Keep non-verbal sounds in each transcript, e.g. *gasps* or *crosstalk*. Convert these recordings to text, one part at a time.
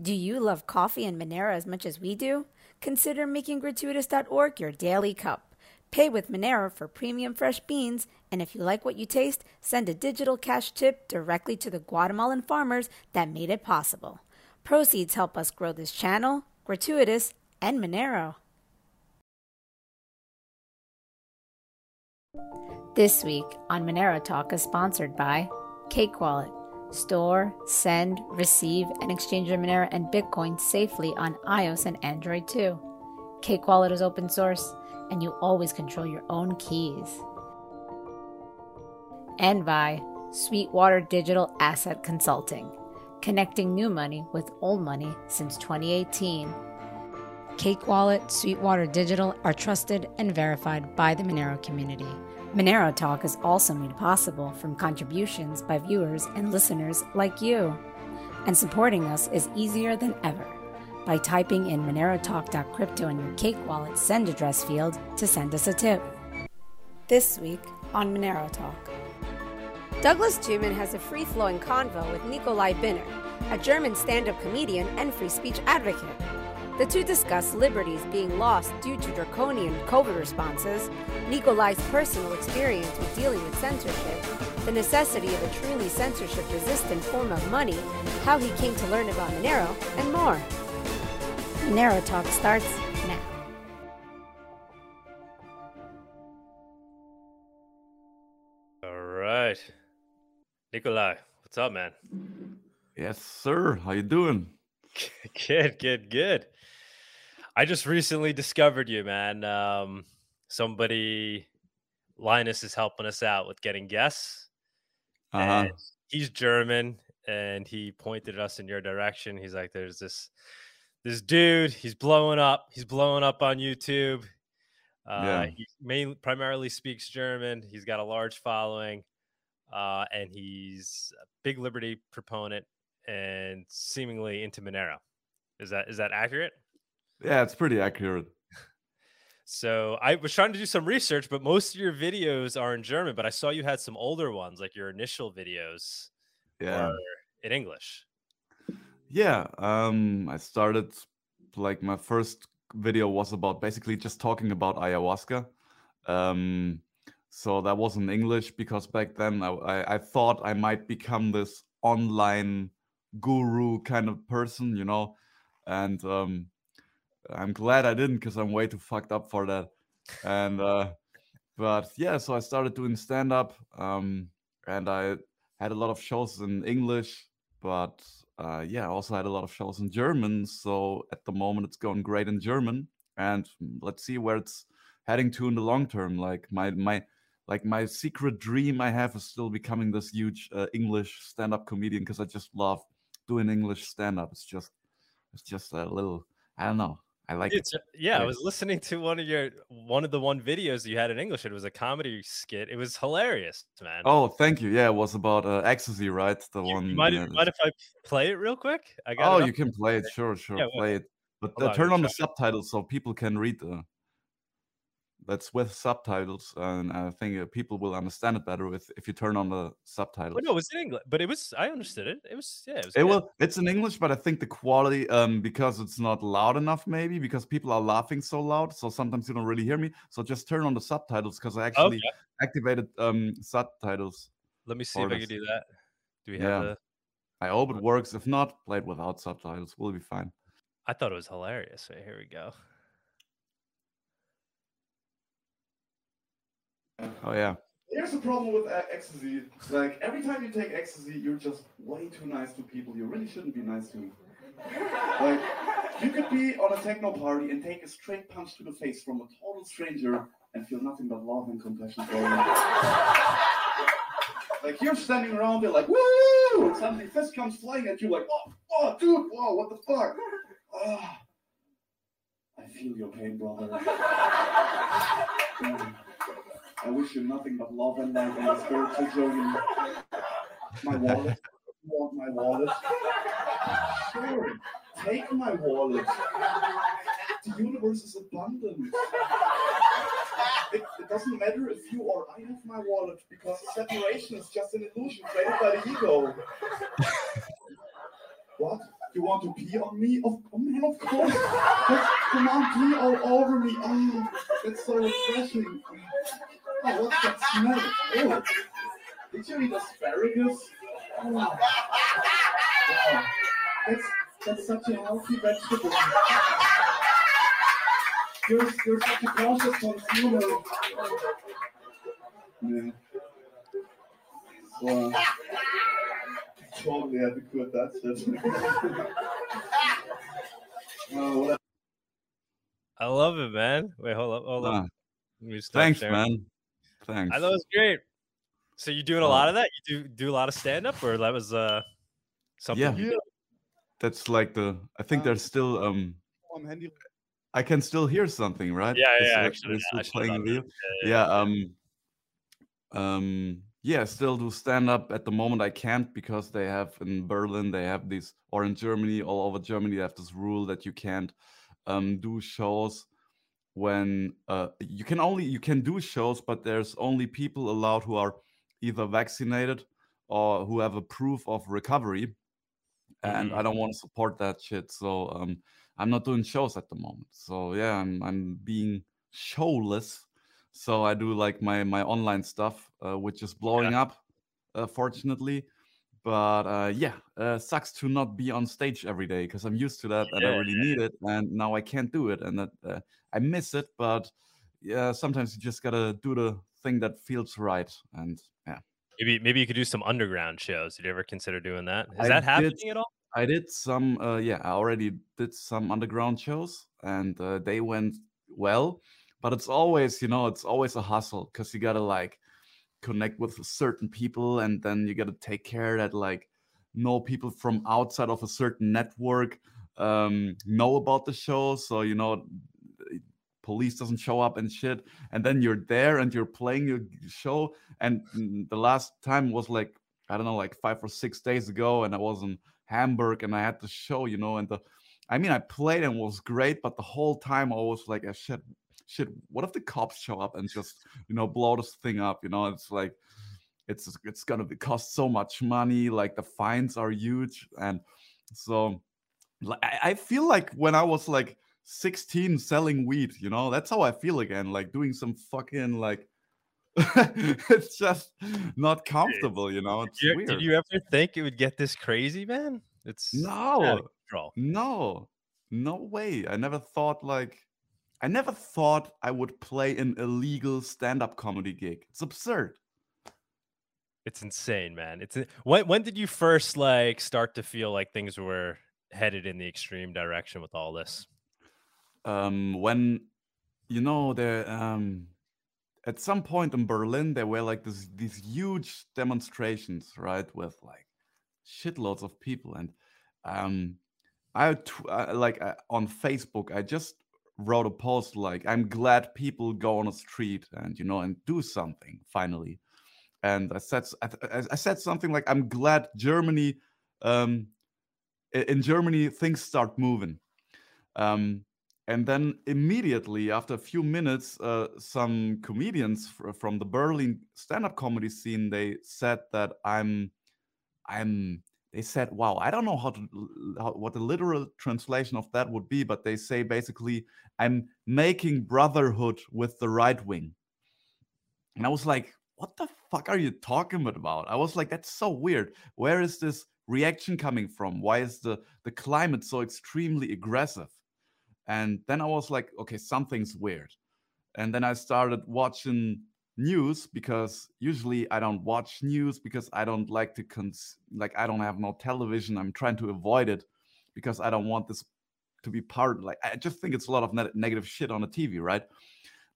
Do you love coffee and Monero as much as we do? Consider making gratuitous.org your daily cup. Pay with Monero for premium fresh beans, and if you like what you taste, send a digital cash tip directly to the Guatemalan farmers that made it possible. Proceeds help us grow this channel, Gratuitous, and Monero. This week on Monero Talk is sponsored by Cake Wallet. Store, send, receive, and exchange Monero and Bitcoin safely on iOS and Android too. Cake Wallet is open source, and you always control your own keys. And by Sweetwater Digital Asset Consulting, connecting new money with old money since 2018. Cake Wallet, Sweetwater Digital are trusted and verified by the Monero community. Monero Talk is also made possible from contributions by viewers and listeners like you. And supporting us is easier than ever by typing in monerotalk.crypto in your Cake Wallet send address field to send us a tip. This week on Monero Talk. Douglas Tuman has a free flowing convo with Nikolai Binner, a German stand up comedian and free speech advocate. The two discuss liberties being lost due to draconian COVID responses, Nikolai's personal experience with dealing with censorship, the necessity of a truly censorship resistant form of money, how he came to learn about Monero, and more. Monero Talk starts now. All right. Nikolai, what's up, man? Yes, sir. How you doing? *laughs* Good, good, good. I just recently discovered you, man. Um, somebody, Linus, is helping us out with getting guests. Uh-huh. And he's German, and he pointed us in your direction. He's like, "There's this, this dude. He's blowing up. He's blowing up on YouTube. Uh, Yeah. He mainly, primarily speaks German. He's got a large following, uh, and he's a big liberty proponent and seemingly into Monero. Is that is that accurate? Yeah, it's pretty accurate. So I was trying to do some research, but most of your videos are in German. But I saw you had some older ones, like your initial videos, Yeah. were in English. Yeah. Um, I started like my first video was about basically just talking about ayahuasca. Um, so that was in English because back then I, I, I thought I might become this online guru kind of person, you know, and um, I'm glad I didn't because I'm way too fucked up for that. And uh, but yeah, so I started doing stand up, um, and I had a lot of shows in English, but uh, yeah, I also had a lot of shows in German. So at the moment, it's going great in German, and let's see where it's heading to in the long term. Like my my like my secret dream I have is still becoming this huge uh, English stand up comedian because I just love doing English stand up. It's just it's just a little I don't know. I like it. It's, yeah, I was listening to one of your one of the one videos you had in English. It was a comedy skit. It was hilarious, man. Oh, thank you. Yeah, it was about uh, ecstasy, right? The You- one. you mind, yeah, if, if I play it real quick? I got. Oh, you can play it. Sure, sure. Yeah, well, play it. But uh, on, turn on the subtitles so people can read the. That's with subtitles, and I think uh, people will understand it better if if you turn on the subtitles. Well, no, it was in English, but it was. I understood it. It was. Yeah, it was. It will. It's in English, but I think the quality, um, because it's not loud enough, maybe because people are laughing so loud, so sometimes you don't really hear me. So just turn on the subtitles because I actually Okay. activated um subtitles. Let me see if I can do that. Do we Yeah. have the? I hope it works. If not, play it without subtitles. We'll be fine. I thought it was hilarious. Wait, here we go. Oh yeah. Here's the problem with uh, ecstasy. Like every time you take ecstasy, you're just way too nice to people you really shouldn't be nice to. Like you could be on a techno party and take a straight punch to the face from a total stranger and feel nothing but love and compassion for them. like you're standing around there like woo, and suddenly fist comes flying at you like oh, oh dude, whoa, what the fuck? Ah, I feel your pain, brother. Mm. *laughs* I wish you nothing but love and light and a spiritual journey. My wallet. Want my wallet? Sure. Take my wallet. The universe is abundant. It, it doesn't matter if you or I have my wallet because separation is just an illusion created by the ego. What? You want to pee on me? Of, oh man, of course. Come on, pee all over me. Oh, that's so refreshing. Oh, what's that smell? Oh, did you eat asparagus? Oh, wow. That's, that's such a healthy vegetable. You're, you're such a cautious consumer. Yeah. Uh, totally had to quit that shit. oh, I love it, man. Wait, hold up, hold up. Thanks, sharing. man. Thanks. I thought it was great. So you doing a Uh, lot of that? You do do a lot of stand up, or that was uh something? Yeah. you? That's like the. I think Uh, there's still um. am Handy. I can still hear something, right? Yeah, Is yeah, actually, yeah, I it shut playing it the video? Yeah, yeah um um yeah still do stand up at the moment i can't because they have in berlin they have these or in germany all over germany they have this rule that you can't um do shows when uh you can only you can do shows but there's only people allowed who are either vaccinated or who have a proof of recovery and i don't want to support that shit so um i'm not doing shows at the moment. So yeah i'm i'm being showless. So i do like my my online stuff uh, which is blowing up uh, fortunately but uh yeah uh sucks to not be on stage every day because i'm used to that and i really need it and now i can't do it and that uh, i miss it but yeah sometimes you just gotta do the thing that feels right and yeah Maybe maybe you could do some underground shows. Did you ever consider doing that? Is I that did happening at all? I did some, uh, yeah, I already did some underground shows and uh, they went well, but it's always, you know, it's always a hustle because you gotta like connect with certain people and then you gotta take care that like no people from outside of a certain network um, know about the show. So, you know, police doesn't show up and shit and then you're there and you're playing your show and the last time was like i don't know like five or six days ago and i was in hamburg and i had the show you know and the i mean i played and was great but the whole time i was like ah, shit shit what if the cops show up and just you know blow this thing up you know it's like it's it's gonna be cost so much money like the fines are huge and so like I I feel like when I was like 16 selling weed, you know, that's how I feel again, like doing some fucking like *laughs* it's just not comfortable, you know. It's Did you, weird. did you ever think it would get this crazy, man? It's no, no, no way. I never thought like I never thought I would play an illegal stand-up comedy gig. It's absurd. It's insane, man. It's when when did you first like start to feel like things were headed in the extreme direction with all this? um when you know there um at some point in berlin there were like this these huge demonstrations right with like shitloads of people and um i uh, like uh, on facebook i just wrote a post like i'm glad people go on the street and you know and do something finally. And i said I- I said something like i'm glad germany um in germany things start moving. Um and then immediately after a few minutes uh, some comedians fr- from the berlin stand-up comedy scene they said that i'm i'm they said wow i don't know how to how, what the literal translation of that would be but they say basically i'm making brotherhood with the right wing and i was like what the fuck are you talking about? I was like that's so weird. Where is this reaction coming from? Why is the the climate so extremely aggressive? And then I was like, okay, something's weird. And then I started watching news because usually I don't watch news because I don't like to cons- like I don't have no television. I'm trying to avoid it because I don't want this to be part like I just think it's a lot of ne- negative shit on the TV, right?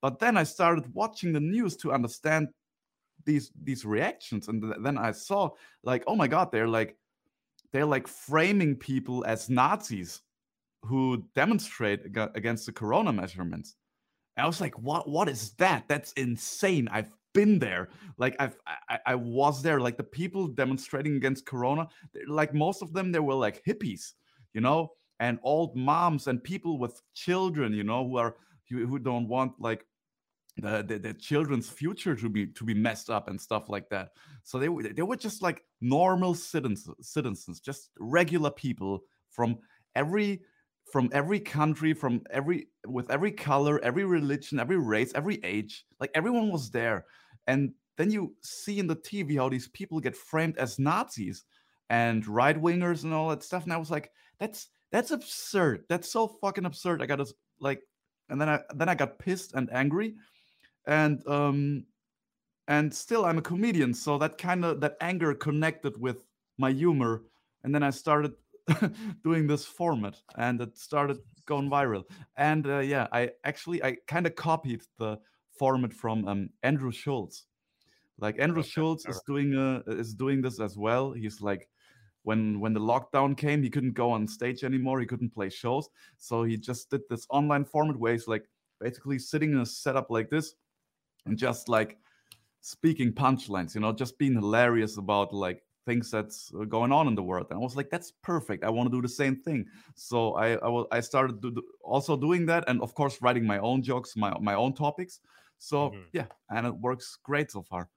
But then I started watching the news to understand these these reactions and th- then I saw like oh my god, they're like they're like framing people as Nazis who demonstrate ag- against the corona measurements. I was like, what what is that? That's insane. I've been there. Like I've I, I was there. Like the people demonstrating against corona, like most of them, they were like hippies, you know, and old moms and people with children, you know, who are who, don't want like the, the the children's future to be to be messed up and stuff like that. So they were they were just like normal citizens, citizens, just regular people from every from every country, from every with every color, every religion, every race, every age. Like everyone was there. And then you see in the TV how these people get framed as Nazis and right wingers and all that stuff. And I was like, that's that's absurd. That's so fucking absurd. I got to like, and then I then I got pissed and angry, and um, and still I'm a comedian, so that kind of that anger connected with my humor, and then I started *laughs* doing this format, and it started going viral. And uh, yeah, I actually I kind of copied the format from um, Andrew Schulz Like Andrew okay. Schulz is doing uh, is doing this as well. He's like when when the lockdown came, he couldn't go on stage anymore. He couldn't play shows, so he just did this online format where he's like basically sitting in a setup like this and just like speaking punchlines, you know, just being hilarious about like things that's uh, going on in the world. And I was like, that's perfect. I want to do the same thing. So I I, I started do, also doing that, and of course writing my own jokes, my my own topics. So mm-hmm. yeah, and it works great so far.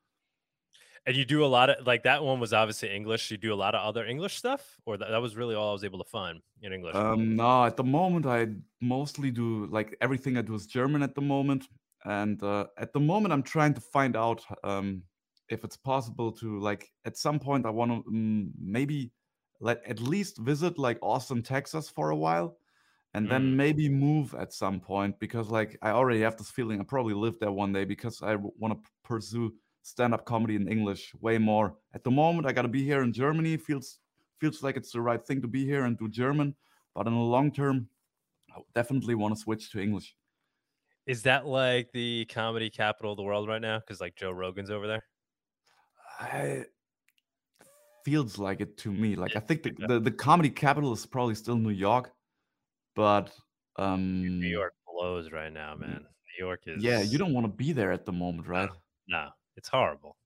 And you do a lot of like that one was obviously English. You do a lot of other English stuff, or that, that was really all I was able to find in English. Um, no, at the moment I mostly do like everything I do is German at the moment, and uh, at the moment I'm trying to find out um, if it's possible to like at some point I want to um, maybe let at least visit like Austin, Texas for a while, and mm. then maybe move at some point because like I already have this feeling I probably live there one day because I want to pursue stand-up comedy in English way more. At the moment, I got to be here in Germany. feels feels like it's the right thing to be here and do German. But in the long term, I definitely want to switch to English. Is that like the comedy capital of the world right now? Because like Joe Rogan's over there. I feels like it to me. Like I think the, the, the comedy capital is probably still New York, but um New York blows right now, man. New York is yeah. You don't want to be there at the moment, right? No, no. It's horrible.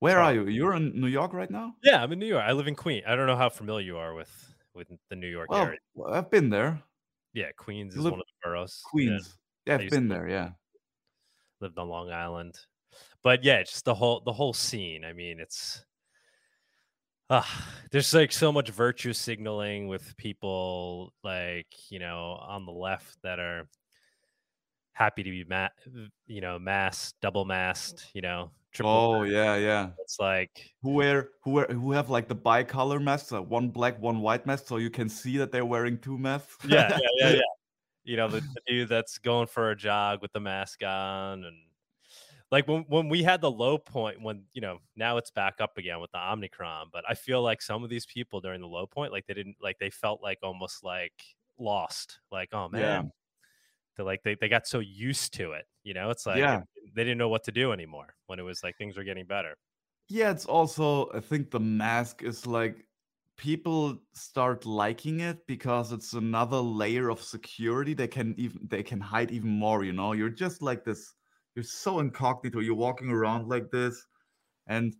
Where are you? You're in New York right now? Yeah, I'm in New York. I live in Queens. I don't know how familiar you are with with the New York well, area. I've been there. Yeah, Queens is one of the boroughs. Queens. Yeah, yeah I've been there. Yeah, lived on Long Island, but yeah, just the whole the whole scene. I mean, it's uh, there's like so much virtue signaling with people like you know on the left that are happy to be ma- you know masked double masked you know triple oh yeah yeah it's like who wear who wear who have like the bicolor masks uh, one black one white mask so you can see that they're wearing two masks yeah yeah yeah, *laughs* yeah. you know the, the dude that's going for a jog with the mask on and like when, when we had the low point when you know now it's back up again with the omicron but i feel like some of these people during the low point like they didn't like they felt like almost like lost like oh man. Yeah they like they, they got so used to it you know it's like yeah. they didn't know what to do anymore when it was like things were getting better. Yeah it's also i think the mask is like people start liking it because it's another layer of security they can even they can hide even more you know? You're just like this you're so incognito you're walking around like this and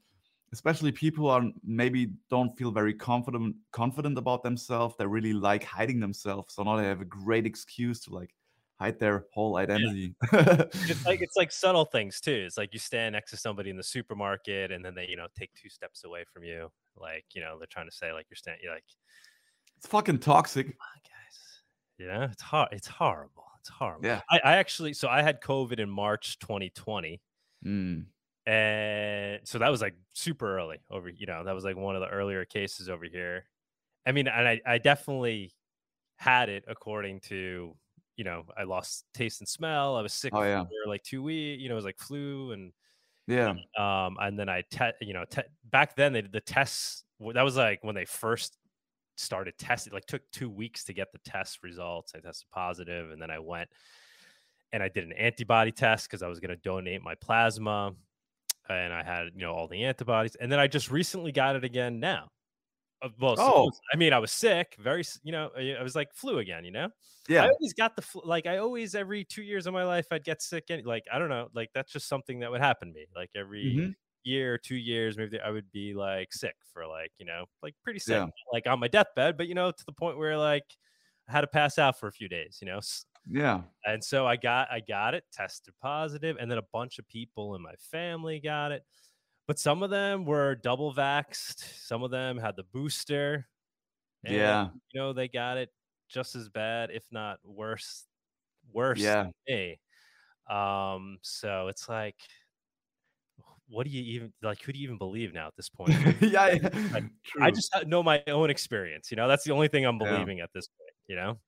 especially people who are maybe don't feel very confident confident about themselves they really like hiding themselves so now they have a great excuse to like hide their whole identity. Yeah. it's like it's like subtle things too. It's like you stand next to somebody in the supermarket and then they, you know, take two steps away from you. Like, you know, they're trying to say like you're standing you're like it's fucking toxic. On, guys. Yeah, it's hard. It's horrible. It's horrible. Yeah. I, I actually so I had COVID in March 2020. Mm. And so that was like super early over, you know, that was like one of the earlier cases over here. I mean, and I, I definitely had it according to you know, I lost taste and smell. I was sick oh, yeah. for like two weeks. You know, it was like flu and yeah. Um, and then I te- you know, te- back then they did the tests. That was like when they first started testing. Like took two weeks to get the test results. I tested positive, and then I went and I did an antibody test because I was going to donate my plasma, and I had you know all the antibodies. And then I just recently got it again now. Well, oh, I mean, I was sick, very, you know, I was like flu again, you know. Yeah, I always got the flu. Like I always, every two years of my life, I'd get sick. And like I don't know, like that's just something that would happen to me. Like every mm-hmm. Year, two years, maybe I would be like sick for like you know, like pretty sick, yeah. like on my deathbed. But you know, to the point where like I had to pass out for a few days, you know. Yeah. And so I got I got it, tested positive, and then a bunch of people in my family got it but some of them were double vaxxed. Some of them had the booster. And, Yeah. you know they got it just as bad, if not worse, worse Yeah. than me. Um, so it's like, what do you even like? Who do you even believe now at this point? *laughs* yeah, I yeah. I *laughs* True. just know my own experience. You know, that's the only thing I'm Yeah. believing at this point. You know,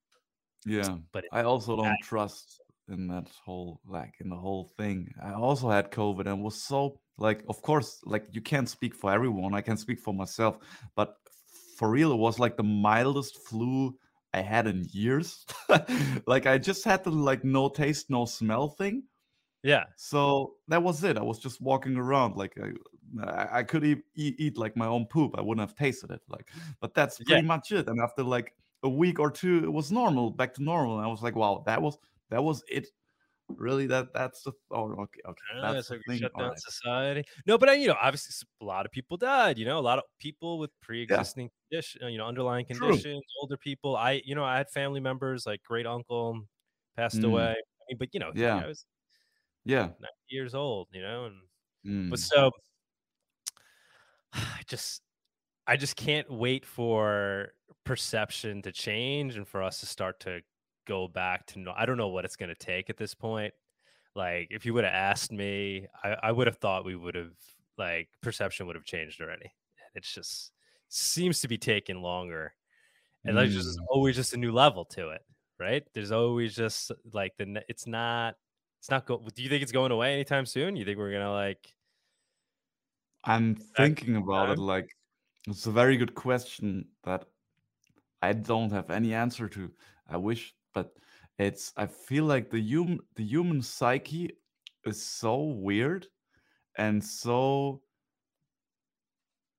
Yeah. but I also don't trust in that whole like in the whole thing. I also had COVID and was so like of course like you can't speak for everyone. I can speak for myself, but for real it was like the mildest flu I had in years. *laughs* like I just had the like no taste no smell thing. Yeah, So that was it. I was just walking around like I, I- could eat, eat like my own poop. I wouldn't have tasted it. Like, but that's Yeah. pretty much it. And after like a week or two, it was normal, back to normal. And I was like, wow, that was that was it. Really, that that's the oh okay okay I that's thing. shut down Alright. society. No, but I, you know, obviously a lot of people died. You know, a lot of people with pre-existing condition, you know, underlying True. conditions, older people. I, you know, I had family members like great uncle passed Mm. away. I mean, but you know, Yeah. I was Yeah. 90 years old. You know, and Mm. but so *sighs* I just I just can't wait for perception to change and for us to start to go back to no I don't know what it's gonna take at this point. Like if you would have asked me, I, I would have thought we would have like perception would have changed already. It's just seems to be taking longer. And there's just Mm. always just a new level to it, right? There's always just like the it's not it's not go do you think it's going away anytime soon? You think we're gonna like I'm thinking about it like it's a very good question that I don't have any answer to. I wish, but it's I feel like the human the human psyche is so weird and so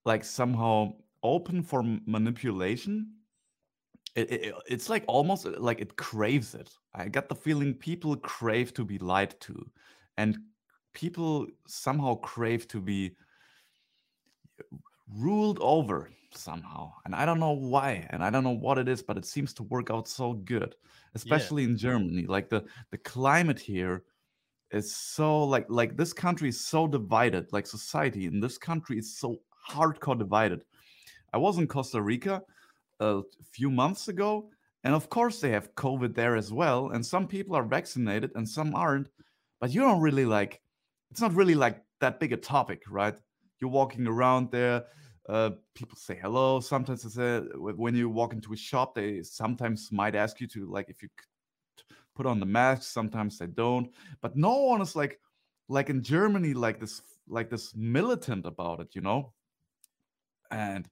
like somehow open for manipulation. It, it, it's like almost uh, like it craves it. I got the feeling people crave to be lied to, and people somehow crave to be ruled over somehow. And I don't know why, and I don't know what it is, but it seems to work out so good, especially in Germany. Like the the climate here is so like like this country is so divided. Like society in this country is so hardcore divided. I was in Costa Rica a few months ago, and of course they have COVID there as well. And some people are vaccinated and some aren't. But you don't really like. It's not really like that big a topic, right? You're walking around there. Uh, people say hello. Sometimes say when you walk into a shop, they sometimes might ask you to like if you put on the mask. Sometimes they don't. But no one is like like in Germany like this like this militant about it, you know. And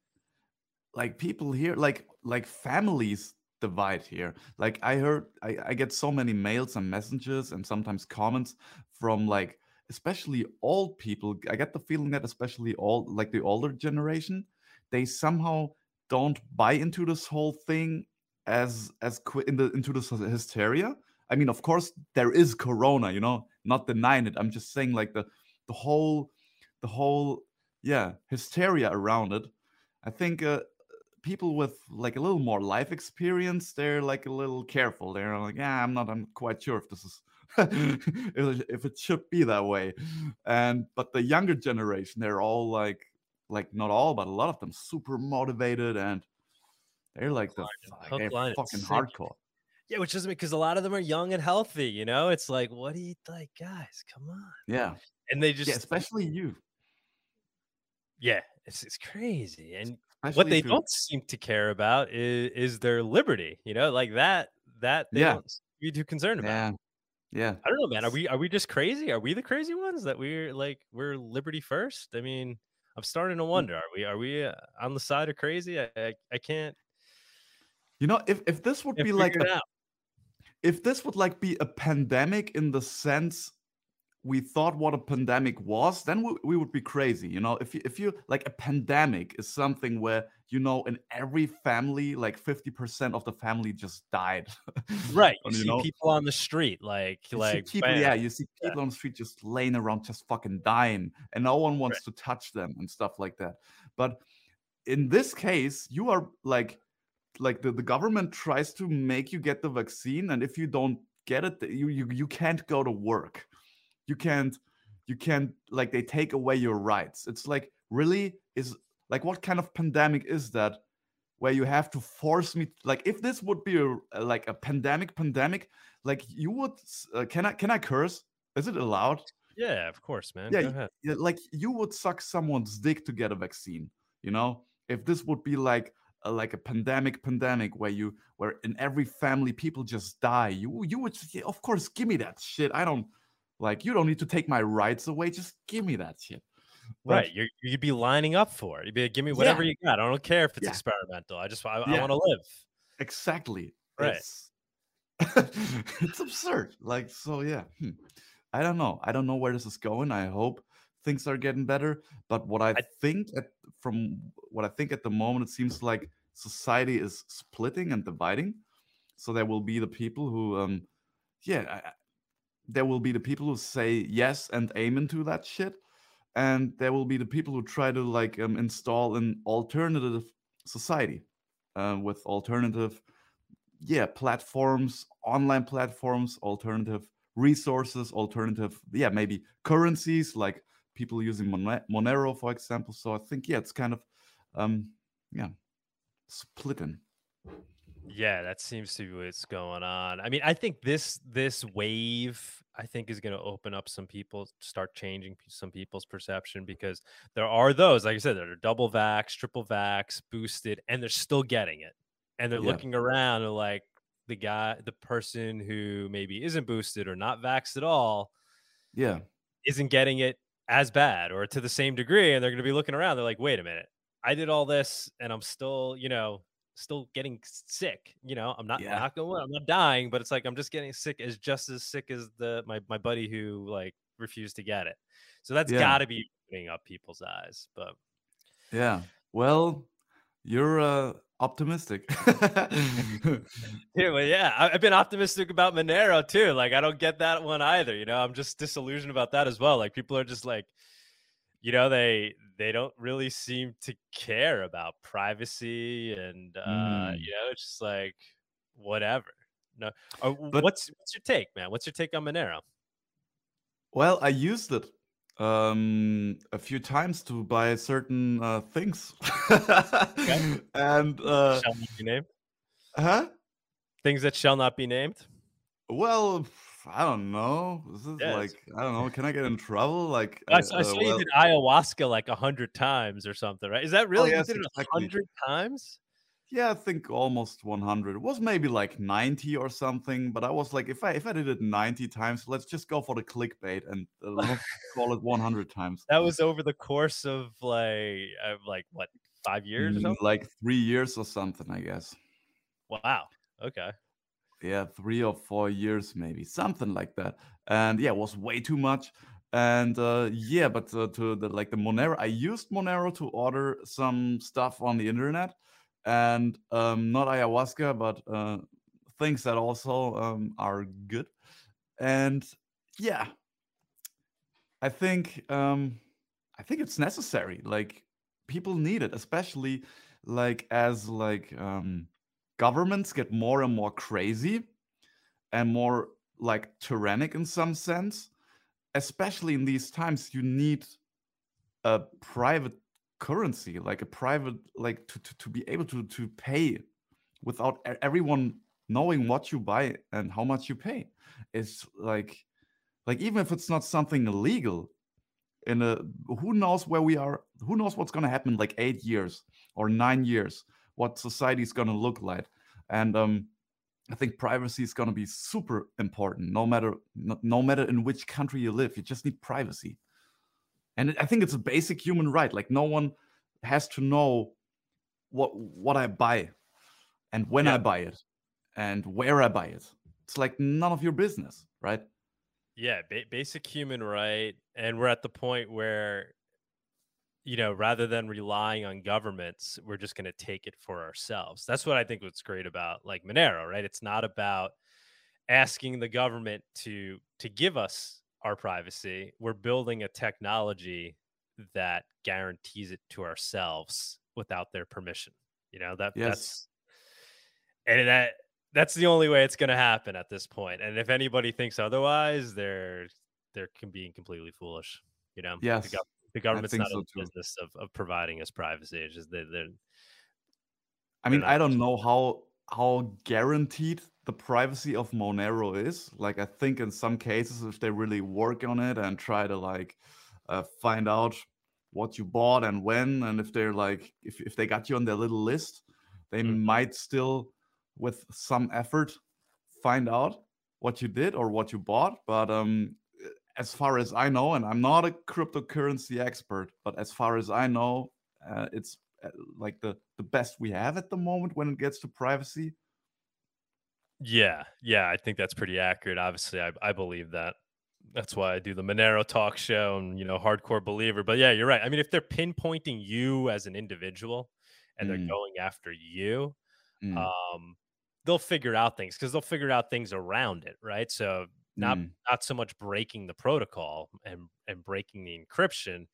like people here like like families divide here. Like i heard I, I get so many mails and messages and sometimes comments from like especially old people. I get the feeling that especially all like the older generation they somehow don't buy into this whole thing as as qui- in the into this hysteria. I mean of course there is corona you know not denying it. I'm just saying like the the whole the whole yeah hysteria around it. I think uh, people with like a little more life experience they're like a little careful they're like yeah i'm not i'm quite sure if this is *laughs* if it- should be that way and but the younger generation they're all like like not all but a lot of them super motivated and they're like the hook, they're line, fucking hardcore Yeah, which doesn't because a lot of them are young and healthy, you know? It's like, what do you like, guys? Come on. yeah And they just yeah especially you yeah, it's it's crazy. And what they don't seem to care about is is their liberty, you know, like that that they Yeah. don't be too concerned about. yeah yeah I don't know, man. Are we are we just crazy? Are we the crazy ones that we're like we're liberty first? I mean, I'm starting Mm. to wonder. Are we are we uh, on the side of crazy? I I, I can't, you know if if this would be like a if this would like be a pandemic in the sense we thought what a pandemic was then we, we would be crazy you know if you if you like a pandemic is something where you know in every family like 50% of the family just died *laughs* Right. You you see know, people on the street like you like see people yeah you see Yeah. people on the street just laying around just fucking dying and no one wants to touch them and stuff like that but in this case you are like like the, the government tries to make you get the vaccine and if you don't get it you, you you can't go to work you can't you can't like they take away your rights. It's like really? Is like what kind of pandemic is that where you have to force me like if this would be a, like a pandemic pandemic like you would uh, can i can i curse? Is it allowed? Yeah, of course, man. Yeah, Go ahead. yeah, like you would suck someone's dick to get a vaccine you know? If this would be like a, like a pandemic pandemic where you where in every family people just die you you would of course give me that shit. I don't like you don't need to take my rights away just give me that shit But- Right. You're, you'd be lining up for it. You'd be like, give me whatever you got. I don't care if it's Yeah. experimental. I just, I, I want to live. exactly Right. it's, *laughs* it's absurd like so yeah hmm. i don't know i don't know where this is going i hope things are getting better but what i, I- think at, from what i think at the moment it seems like society is splitting and dividing so there will be the people who um yeah there will be the people who say yes and amen to that shit and there will be the people who try to like um, install an alternative society uh, with alternative yeah platforms online platforms alternative resources alternative yeah maybe currencies like people using monero for example. So i think yeah it's kind of um yeah splitting Yeah, that seems to be what's going on. I mean, I think this this wave, I think, is going to open up some people, start changing some people's perception because there are those, like I said, that are double vax, triple vax, boosted, and they're still getting it, and they're Yeah. looking around and like the guy, the person who maybe isn't boosted or not vaxxed at all, yeah isn't getting it as bad or to the same degree, and they're going to be looking around. They're like, wait a minute, I did all this, and I'm still, you know, still getting sick. You know, I'm not Yeah. not going, I'm not dying, but it's like I'm just getting sick as just as sick as the my my buddy who like refused to get it. So that's Yeah. got to be opening up people's eyes. But yeah well you're uh optimistic *laughs* *laughs* yeah, well, yeah, I've been optimistic about Monero too. Like I don't get that one either. You know, I'm just disillusioned about that as well. Like people are just like, you know, they they don't really seem to care about privacy and uh, Mm. you know, it's just like whatever. No, uh, But- what's what's your take, man? What's your take on Monero? Well, I used it um a few times to buy certain uh things. *laughs* and uh shall not be named. huh? Things that shall not be named. Well, I don't know. This is Yeah, like I don't know. Can I get in trouble? Like I, uh, I uh, saw you did ayahuasca like a hundred times or something, right? Is that really yes, you did it a exactly. hundred times? Yeah, I think almost 100. It was maybe like 90 or something, but I was like, if I if I did it 90 times, let's just go for the clickbait and uh, *laughs* call it 100 times. That was over the course of like uh, like what five years or Mm. Like three years or something, I guess. Wow. Okay. Yeah three or four years maybe something like that. And yeah it was way too much. And uh yeah but uh, to the like the monero i used monero to order some stuff on the internet and um not ayahuasca but uh things that also um are good. And yeah i think um i think it's necessary like people need it especially like as like um governments get more and more crazy and more like tyrannic in some sense especially in these times you need a private currency like a private like to, to, to be able to to pay without everyone knowing what you buy and how much you pay. It's like like even if it's not something illegal in a who knows where we are who knows what's going to happen like eight years or nine years what society is going to look like. And um i think privacy is going to be super important no matter no, no matter in which country you live you just need privacy. And i think it's a basic human right like no one has to know what what i buy and when Yeah. i buy it and where i buy it. It's like none of your business right? Yeah, ba- basic human right, and we're at the point where, you know, rather than relying on governments, we're just going to take it for ourselves. That's what I think what's great about like Monero, right? It's not about asking the government to to give us our privacy. We're building a technology that guarantees it to ourselves without their permission. You know that Yes. that's and that that's the only way it's going to happen at this point. And if anybody thinks otherwise, they're they're can being completely foolish. You know, Yes, the, the government's not so in the too. business of, of providing us privacy. It's just they, they're I mean, I don't know how how guaranteed the privacy of Monero is. Like, I think in some cases, if they really work on it and try to like uh, find out what you bought and when, and if they're like, if if they got you on their little list, they Mhm. might still, with some effort, find out what you did or what you bought. But um, as far as I know, and I'm not a cryptocurrency expert, but as far as I know, uh, it's uh, like the the best we have at the moment when it gets to privacy. Yeah, yeah, I think that's pretty accurate. Obviously, I, I believe that. That's why I do the Monero talk show and you know, hardcore believer. But yeah, you're right. I mean, if they're pinpointing you as an individual and they're Mm. going after you, Mm, um, they'll figure out things because they'll figure out things around it, right? So not mm, not so much breaking the protocol and and breaking the encryption,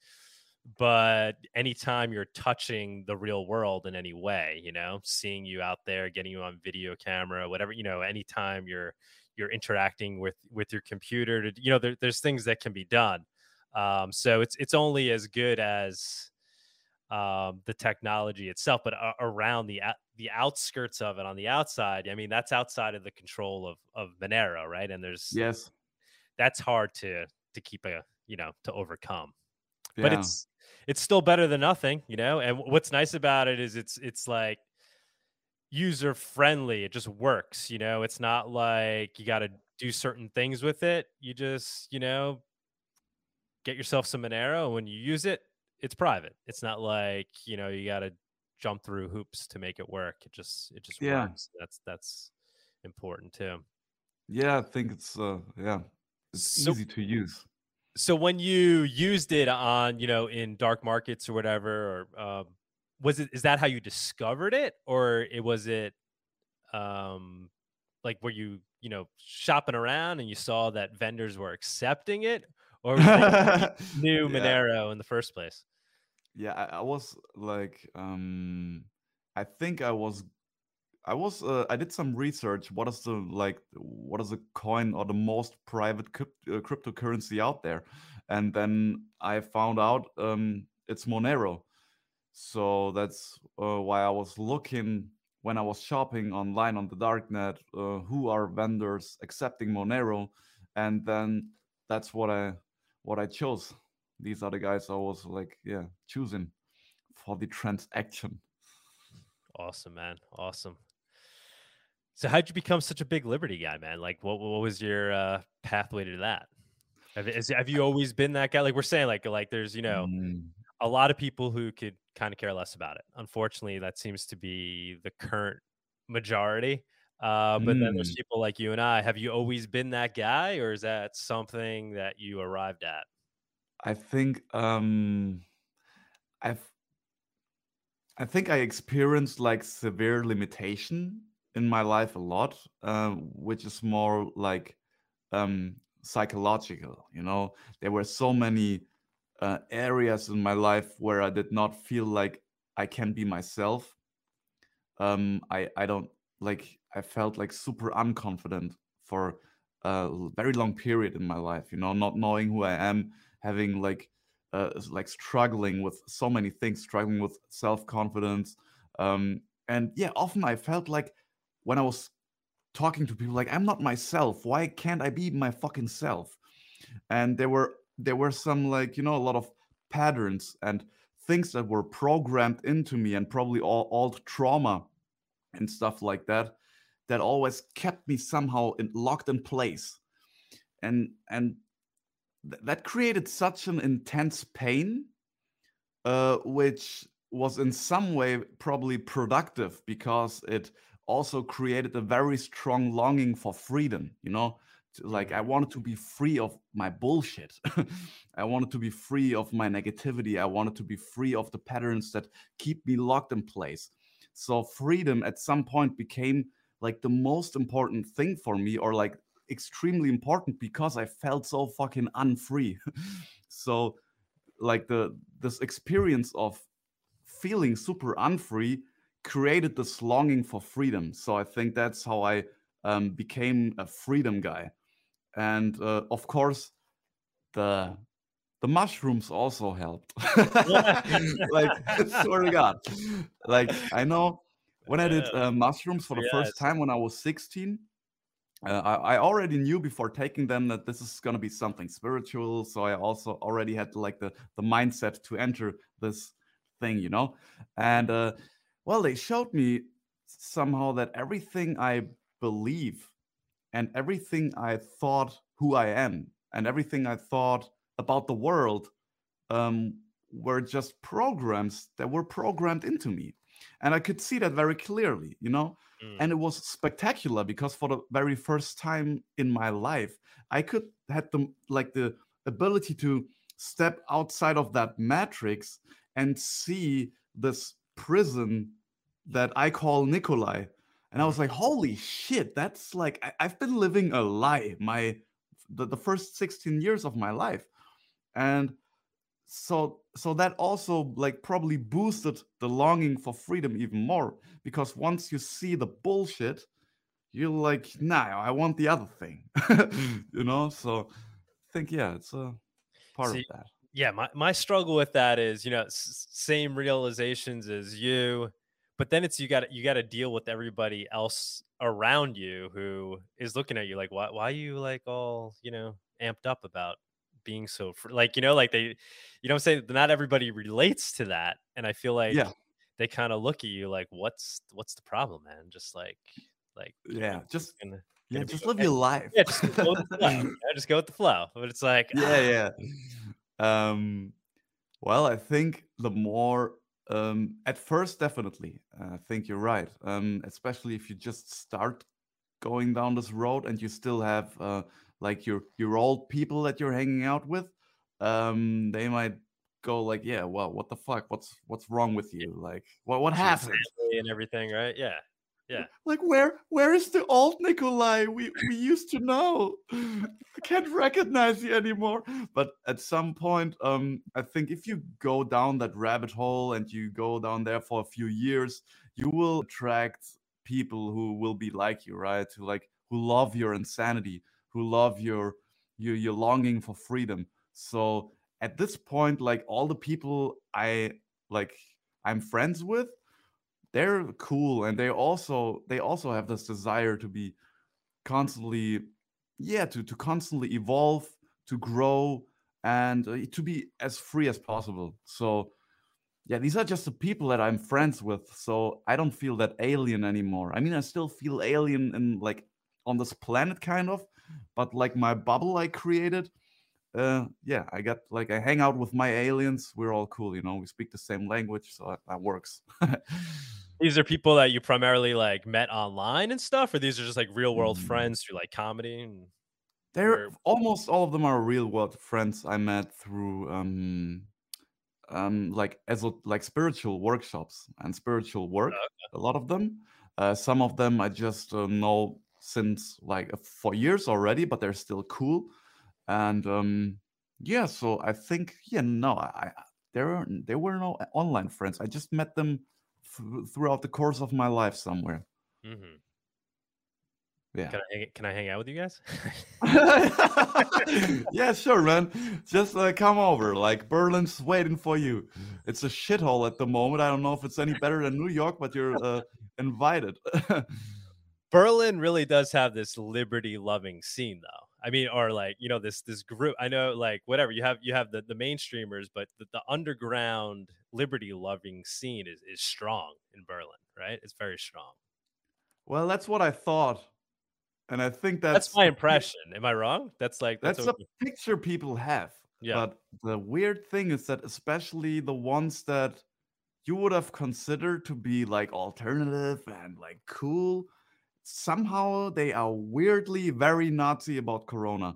but anytime you're touching the real world in any way, you know, seeing you out there, getting you on video camera, whatever, you know, anytime you're you're interacting with with your computer, to, you know, there, there's things that can be done. Um, so it's it's only as good as um, the technology itself, but a- around the the outskirts of it on the outside, I mean, that's outside of the control of of Monero, right? And there's yes. that's hard to to keep a you know to overcome Yeah. but it's it's still better than nothing you know and what's nice about it is it's it's like user friendly it just works you know it's not like you got to do certain things with it you just you know get yourself some monero and when you use it it's private. It's not like you know you got to jump through hoops to make it work. It just it just Yeah. works. That's that's important too. Yeah, I think it's uh yeah, it's So- easy to use. so when you used it on you know in dark markets or whatever or um, was it is that how you discovered it? Or it was it um like were you you know shopping around and you saw that vendors were accepting it? Or was it *laughs* you knew Yeah. monero in the first place Yeah, I, I was like, um, I think I was, I was, uh, I did some research. What is the like, what is a coin or the most private crypt- uh, cryptocurrency out there? And then I found out um, it's Monero. So that's uh, why I was looking when I was shopping online on the darknet. Uh, who are vendors accepting Monero? And then that's what I what I chose these are the guys I was like, yeah, choosing for the transaction. awesome man awesome so how'd you become such a big liberty guy man like what, what was your uh pathway to that have, is, have you always been that guy like we're saying like like there's you know Mm, a lot of people who could kind of care less about it. Unfortunately, that seems to be the current majority. Uh, but then there's Mm. people like you and I. Have you always been that guy, or is that something that you arrived at? I think um, I've I think I experienced like severe limitation in my life a lot, uh, which is more like um, psychological. You know, there were so many uh, areas in my life where I did not feel like I can be myself. Um, I I don't like I felt like super unconfident for a very long period in my life. You know, not knowing who I am, having like uh, like struggling with so many things, struggling with self confidence. Um, and yeah, often I felt like when I was talking to people, like I'm not myself. Why can't I be my fucking self? And there were there were some like you know a lot of patterns and things that were programmed into me, and probably all old trauma and stuff like that, that always kept me somehow in, locked in place. And and th- that created such an intense pain uh, which was in some way probably productive because it also created a very strong longing for freedom you know? Like i wanted to be free of my bullshit. *laughs* I wanted to be free of my negativity. I wanted to be free of the patterns that keep me locked in place. So freedom at some point became like the most important thing for me or like extremely important because I felt so fucking unfree. *laughs* so like the this experience of feeling super unfree created this longing for freedom. So I think that's how I um, became a freedom guy. And uh, of course, the the mushrooms also helped. *laughs* like *laughs* swear to God, like I know when I did uh, mushrooms for the Yeah, first time when I was 16, uh, I, I already knew before taking them that this is gonna be something spiritual. So I also already had like the the mindset to enter this thing, you know. And uh, well, they showed me somehow that everything I believe and everything I thought who I am and everything I thought about the world um, were just programs that were programmed into me. And I could see that very clearly, you know? Mm. And it was spectacular because for the very first time in my life, I could had the like the ability to step outside of that matrix and see this prison that I call Nikolai. And I was like, holy shit, that's like I, I've been living a lie my the, the first 16 years of my life. And so so that also like probably boosted the longing for freedom even more because once you see the bullshit you're like nah i want the other thing. Mm. *laughs* You know? So i think yeah it's a part See, of that. yeah my, my struggle with that is you know s- same realizations as you but then it's you got you got to deal with everybody else around you who is looking at you like why why are you like all you know amped up about being so fr-? like you know like they you know i'm saying not everybody relates to that and i feel like Yeah. they kind of look at you like what's what's the problem man just like like yeah just gonna, yeah gonna just live okay. your life yeah just go with the flow you *laughs* know, just go with the flow but it's like yeah yeah um well i think the more um at first definitely uh, i think you're right um especially if you just start going down this road and you still have uh like your your old people that you're hanging out with um they might go like yeah well what the fuck? What's what's wrong with you? Like what what happened? and everything right? Yeah. Yeah. *laughs* Like where where is the old Nikolai? We we used to know? I can't recognize you anymore. But at some point, um, I think if you go down that rabbit hole and you go down there for a few years, you will attract people who will be like you, right? Who like who love your insanity, who love your your your longing for freedom. So at this point, like all the people I like I'm friends with, they're cool and they also they also have this desire to be constantly yeah to to constantly evolve to grow and uh, to be as free as possible so yeah these are just the people that i'm friends with so i don't feel that alien anymore i mean i still feel alien in like on this planet kind of but like my bubble i created uh yeah i got like i hang out with my aliens we're all cool you know we speak the same language so that, that works *laughs* these are people that you primarily like met online and stuff or these are just like real world Mm. friends through like comedy and They're Or- almost all of them are real world friends I met through um um like as like spiritual workshops and spiritual work. A lot of them. Uh, some of them I just uh, know since like uh, for years already, but they're still cool. And um yeah, so I think yeah no I, I there are there were no online friends. I just met them th- throughout the course of my life somewhere. Mhm. Yeah. can i hang, can i hang out with you guys *laughs* yeah, sure, man. Just uh, come over. Like Berlin's waiting for you. It's a shithole at the moment. I don't know if it's any better than New York, but you're uh, invited. *laughs* berlin really does have this liberty loving scene though i mean or like you know this this group i know like whatever you have you have the the mainstreamers but the, the underground liberty loving scene is is strong in berlin right it's very strong well, that's what I thought, and I think that's that's, my impression am i wrong that's like that's, That's what, a picture people have. Yeah. But the weird thing is that especially the ones that you would have considered to be like alternative and like cool, somehow they are weirdly very Nazi about Corona.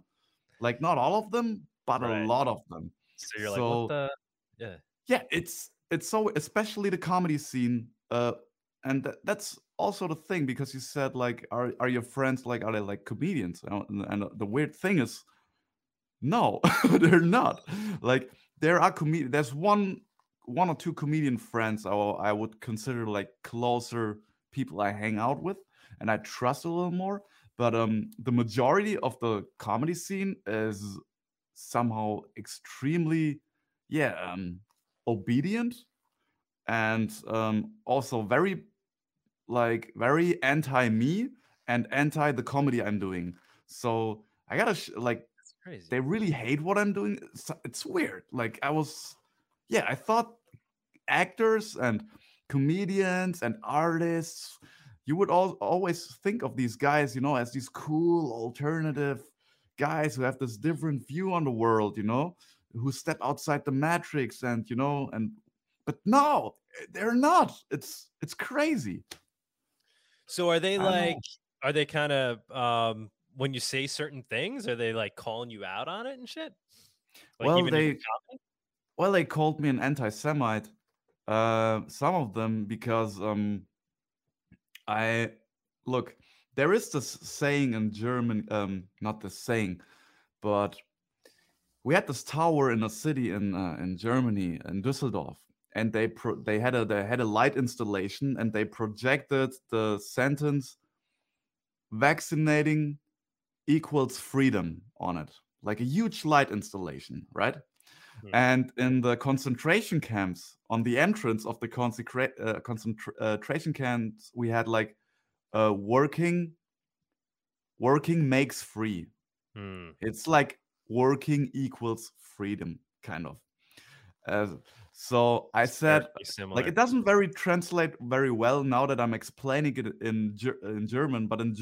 Like not all of them, but Right. a lot of them. so you're like what the yeah Yeah, it's it's so especially the comedy scene. Uh, and tha- that's also the thing because you said like, are are your friends like are they like comedians? And, and the weird thing is, no, *laughs* they're not. Like there are comedians. There's one one or two comedian friends I, I would consider like closer people I hang out with and I trust a little more. But um, the majority of the comedy scene is somehow extremely, yeah, um, obedient and um, also very like very anti me and anti the comedy I'm doing. So I gotta sh- like crazy. they really hate what I'm doing. It's, it's weird. Like I was, yeah, I thought actors and comedians and artists, you would all, always think of these guys, you know, as these cool alternative guys who have this different view on the world, you know, who step outside the matrix and you know, and but no, they're not. It's it's crazy. So are they I don't know. like are they kind of um when you say certain things, are they like calling you out on it and shit? Like Well, even in your they- comedy? Well, they called me an anti-Semite. Uh, some of them because um, I look. There is this saying in German, um, not the saying, but we had this tower in a city in uh, in Germany in Düsseldorf, and they pro- they had a they had a light installation, and they projected the sentence "vaccinating equals freedom" on it, like a huge light installation, right? Hmm. And in the concentration camps, on the entrance of the consecra- uh, concentration camps, we had like uh, working. Working makes free. Hmm. It's like working equals freedom, kind of. Uh, so I said, like, it doesn't very translate very well now that I'm explaining it in in German, but in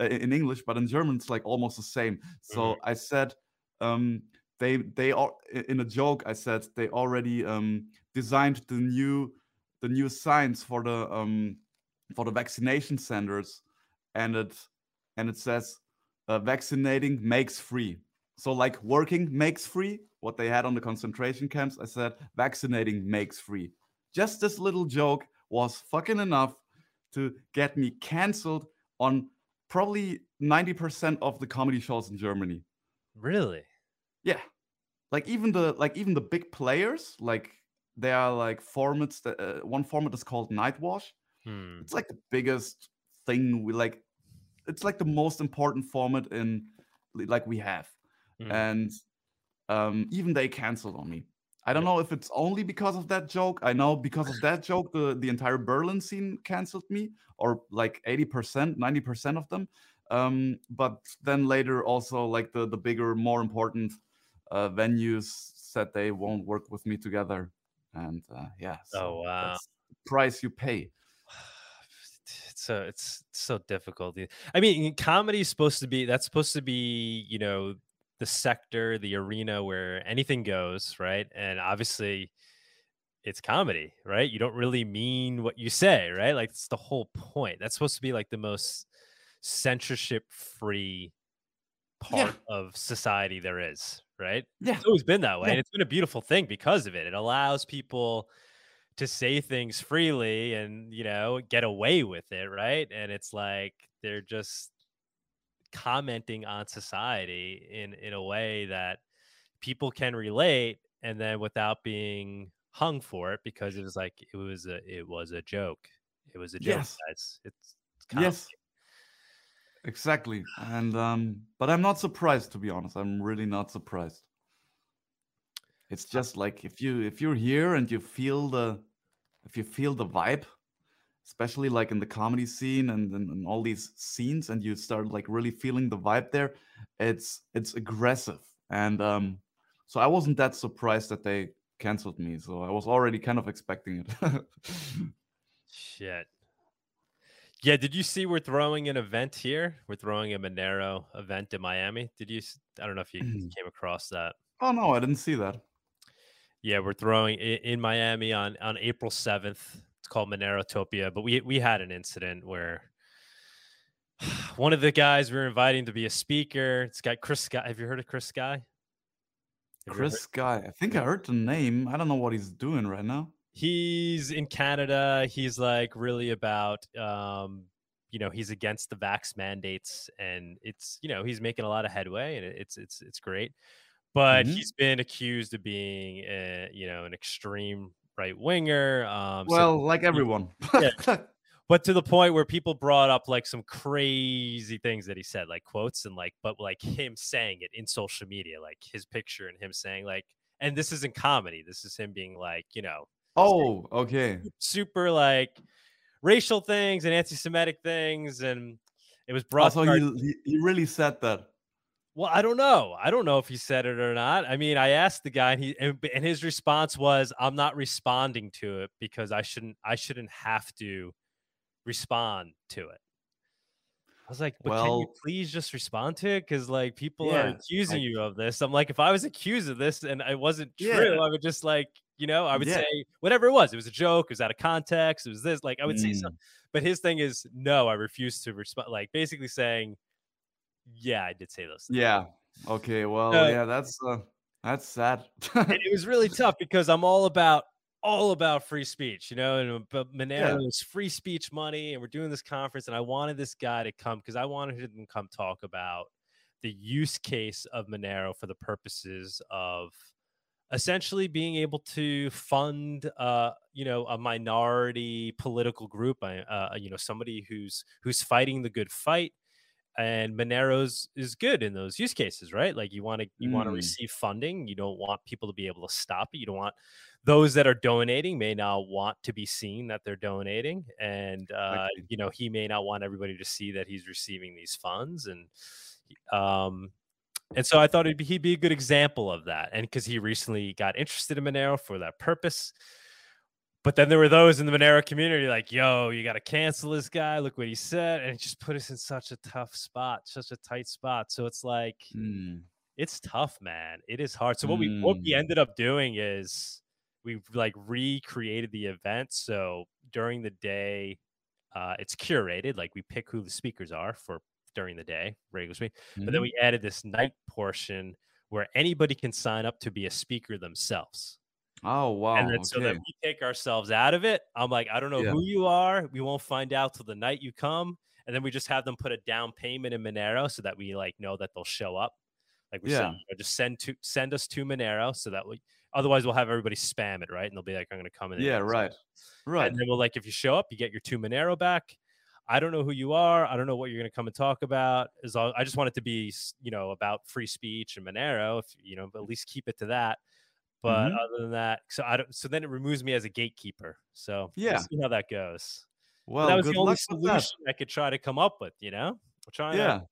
uh, in English, but in German it's like almost the same. So Mhm. I said, um, they they are in a joke. I said they already um, designed the new the new signs for the um, for the vaccination centers, and it and it says uh, vaccinating makes free. So like working makes free. What they had on the concentration camps, I said vaccinating makes free. Just this little joke was fucking enough to get me canceled on probably 90% of the comedy shows in Germany. really? Yeah. Like even the like even the big players, like they are like formats that uh, one format is called NightWash. Hmm. It's like the biggest thing we like it's like the most important format in like we have. Mhm. And um even they canceled on me. I don't know if it's only because of that joke. I know because of that joke the the entire Berlin scene canceled me or like 80%, 90% of them. Um but then later also like the the bigger more important uh venues said they won't work with me together. And uh yeah. Oh, so wow. that's the price you pay. *sighs* it's so it's so difficult. I mean, comedy is supposed to be that's supposed to be, you know, the sector, the arena where anything goes, right? And obviously it's comedy, right? You don't really mean what you say, right? Like it's the whole point. That's supposed to be like the most censorship free Yeah. part of society there is, right? Yeah. It's always been that way. Yeah. And it's been a beautiful thing because of it. It allows people to say things freely and, you know, get away with it, right? And it's like they're just commenting on society in in a way that people can relate and then without being hung for it because it was like it was a it was a joke. It was a joke, Yes. guys. It's, it's. Yes. Exactly. And um but I'm not surprised to be honest. I'm really not surprised. It's just like if you if you're here and you feel the if you feel the vibe, especially like in the comedy scene and, and, and all these scenes and you start like really feeling the vibe there, it's it's aggressive. And um so I wasn't that surprised that they canceled me. So I was already kind of expecting it. *laughs* Shit. Yeah, did you see we're throwing an event here? We're throwing a Monero event in Miami. Did you? i don't know if you *clears throat* came across that. oh no, I didn't see that. Yeah, we're throwing i- in Miami on on April seventh. It's called Monerotopia, but we we had an incident where *sighs* one of the guys we were inviting to be a speaker. It's got Chris Sky. Have you heard of Chris Sky? Have you ever heard- Chris Guy. I think I heard the name. I don't know what he's doing right now. he's in Canada. He's like really about um, you know, he's against the vax mandates and it's, you know, he's making a lot of headway and it's it's it's great. But Mhm. he's been accused of being a, you know, an extreme right winger. Um so- Well, like everyone. *laughs* but to the point where people brought up like some crazy things that he said, like quotes and like, but like him saying it in social media, like his picture and him saying like, and this isn't comedy. This is him being like, you know, oh, okay. super like racial things and anti-Semitic things, and it was Oh, brought. so to he, he he really said that. Well, I don't know. I don't know if he said it or not. I mean, I asked the guy, and he and, and his response was, "I'm not responding to it because I shouldn't. I shouldn't have to respond to it." I was like, "But can you please just respond to it? Because like people are Yeah, accusing I- you of this." I'm like, if I was accused of this and it wasn't true, Yeah. I would just like, you know, I would Yeah. say whatever it was. It was a joke. It was out of context. It was this. Like I would say Mm. something. But his thing is, no, I refuse to respond. Like basically saying, "Yeah, I did say those." things." Yeah. Okay. Well, Uh, yeah, that's uh, that's sad. and it was really tough *laughs* because I'm all about all about free speech, you know, and uh, but Monero was free speech money, and we're doing this conference, and I wanted this guy to come because I wanted him to come talk about the use case of Monero for the purposes of essentially being able to fund uh you know a minority political group uh uh, you know somebody who's who's fighting the good fight and Monero's is good in those use cases, right? Like you want to you want to Mm. receive funding. You don't want people to be able to stop it. You don't want those that are donating may not want to be seen that they're donating, and uh, Exactly. you know he may not want everybody to see that he's receiving these funds, and um, and so I thought be, he'd be a good example of that, and because he recently got interested in Monero for that purpose. But then there were those in the Monero community like, yo, you got to cancel this guy. Look what he said. And it just put us in such a tough spot, such a tight spot. So it's like, Mm. it's tough, man. It is hard. So what we what we Mm. ended up doing is we like recreated the event. So during the day, uh, it's curated. Like we pick who the speakers are for during the day, regular speak. But then Mhm. we added this night portion where anybody can sign up to be a speaker themselves. Oh wow. And then so that we take ourselves out of it. I'm like, I don't know Yeah. who you are. We won't find out till the night you come. And then we just have them put a down payment in Monero so that we like know that they'll show up. Like we Yeah. know, just send to send us to Monero so that we otherwise we'll have everybody spam it, right? And they'll be like, I'm gonna come in. Yeah. Right. Right. And then we'll like if you show up, you get your two Monero back. I don't know who you are. I don't know what you're going to come and talk about. As long, I just want it to be, you know, about free speech and Monero. If you know, at least keep it to that. But Mhm. other than that, so I don't. So then it removes me as a gatekeeper. So we'll Yeah. see how that goes. But Well, that was good the only solution I could try to come up with. You know, We're trying Yeah. to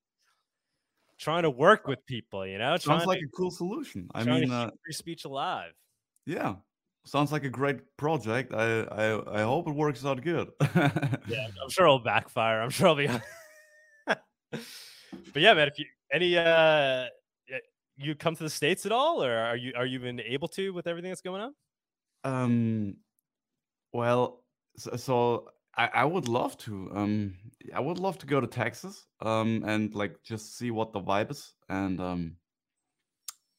trying to work with people. You know, trying Sounds like to, a cool solution. I mean, to uh, free speech alive. yeah. Sounds like a great project. I I I hope it works out good. Yeah, *laughs* I'm sure it'll backfire. I'm sure I'll be. *laughs* but yeah, man. If you any uh, you come to the states at all, or are you are you even able to with everything that's going on? Um, well, so, so I, I would love to. Um, I would love to go to Texas. Um, and like just see what the vibe is. And um,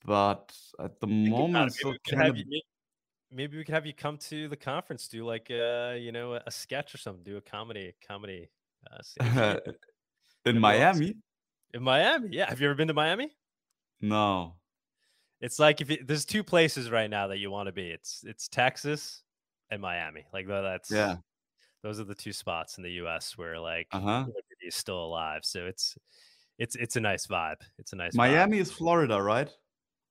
but at the moment, maybe still we could kind have of. you- Maybe we could have you come to the conference, do like uh, you know, a sketch or something, do a comedy, comedy. Uh, *laughs* in That'd be awesome. Miami? in Miami. Yeah, have you ever been to Miami? No. It's like if it, there's two places right now that you want to be. It's it's Texas and Miami. Like that's Yeah. those are the two spots in the U.S. where like Uh huh. liberty is still alive. So it's it's it's a nice vibe. It's a nice vibe. Miami is Florida, right?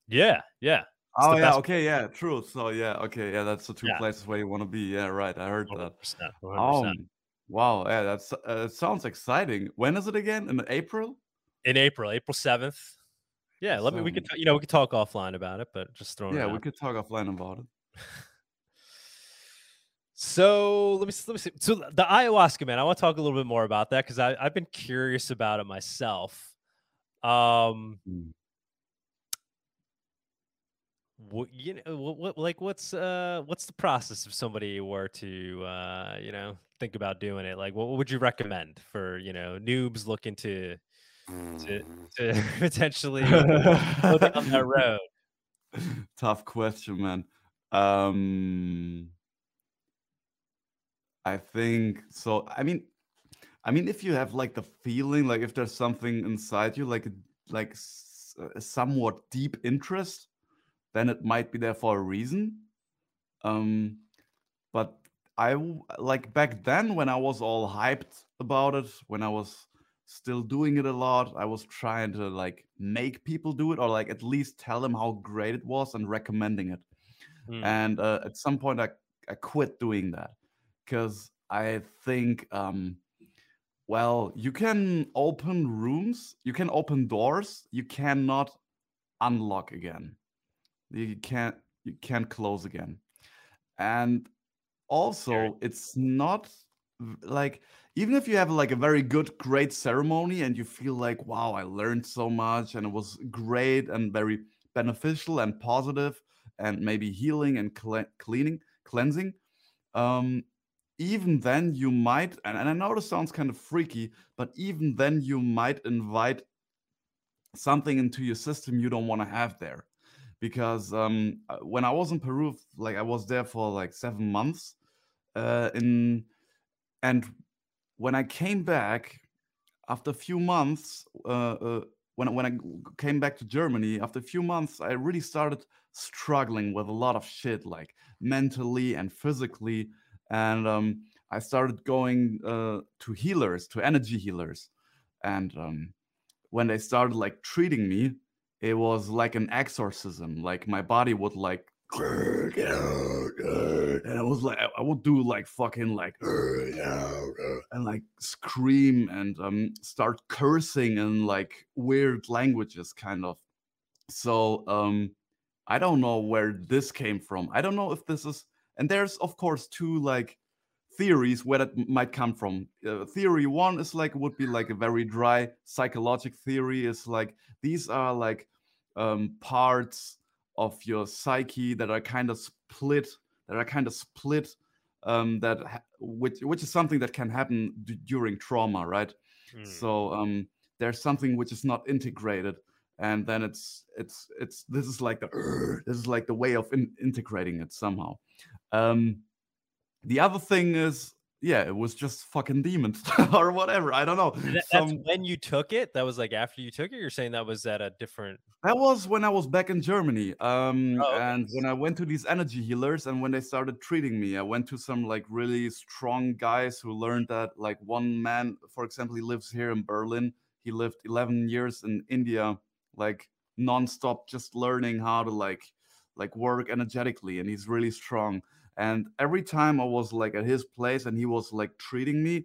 Yeah, yeah. It's Oh yeah, okay, yeah, true. So yeah, okay, yeah, that's the two Yeah. places where you want to be. Yeah, right. I heard that. 100%. 100%. Oh, wow, yeah, that's uh, it sounds exciting. When is it again? In April? in April, April seventh. Yeah, let me. We could, you know, we could talk offline about it, but just throwing. It. Yeah, we could talk offline about it. So let me let me see. So the ayahuasca, man, I want to talk a little bit more about that because I I've been curious about it myself. Um, Mm. what you know, what, what like what's uh what's the process if somebody were to uh you know think about doing it? Like, what would you recommend for you know noobs looking to to, to *laughs* potentially go *laughs* down that road? Tough question, man. Um, I think so. I mean, I mean, if you have like the feeling, like if there's something inside you, like like s- a somewhat deep interest, then it might be there for a reason. Um, but I like back then when I was all hyped about it, when I was still doing it a lot, I was trying to like make people do it or like at least tell them how great it was and recommending it Hmm. and uh, at some point I, I quit doing that because I think um well, you can open rooms, you can open doors, you cannot unlock again. You can't you can't close again. And also it's not like even if you have like a very good great ceremony and you feel like wow i learned so much and it was great and very beneficial and positive and maybe healing and cle- cleaning cleansing um even then you might and, and i know this sounds kind of freaky but even then you might invite something into your system you don't want to have there. Because um uh, when i was in peru like i was there for like seven months uh in and when i came back after a few months uh, uh when, when i came back to germany after a few months i really started struggling with a lot of shit like mentally and physically. And um i started going uh to healers to energy healers. And um when they started like treating me it was like an exorcism. Like my body would like and I was like, I- would do like fucking like and like scream and um start cursing in like weird languages, kind of. So um I don't know where this came from. I don't know if this is, and there's of course two like theories where that might come from. Uh, theory one is like would be like a very dry psychological theory. Is like these are like um, parts of your psyche that are kind of split, that are kind of split. Um, that which which is something that can happen d- during trauma, right? Mm. So um, there's something which is not integrated, and then it's it's it's this is like the *clears throat* this is like the way of in- integrating it somehow. Um, the other thing is, yeah, it was just fucking demons *laughs* or whatever. I don't know. That- that's Some- when you took it. That was like after you took it. You're saying that was at a different. That was when I was back in Germany. Um, Oh, okay. and when I went to these energy healers and when they started treating me, I went to some like really strong guys who learned that like one man, for example, he lives here in Berlin. He lived 11 years in India, like nonstop, just learning how to like like work energetically, and he's really strong. And every time I was like at his place and he was like treating me,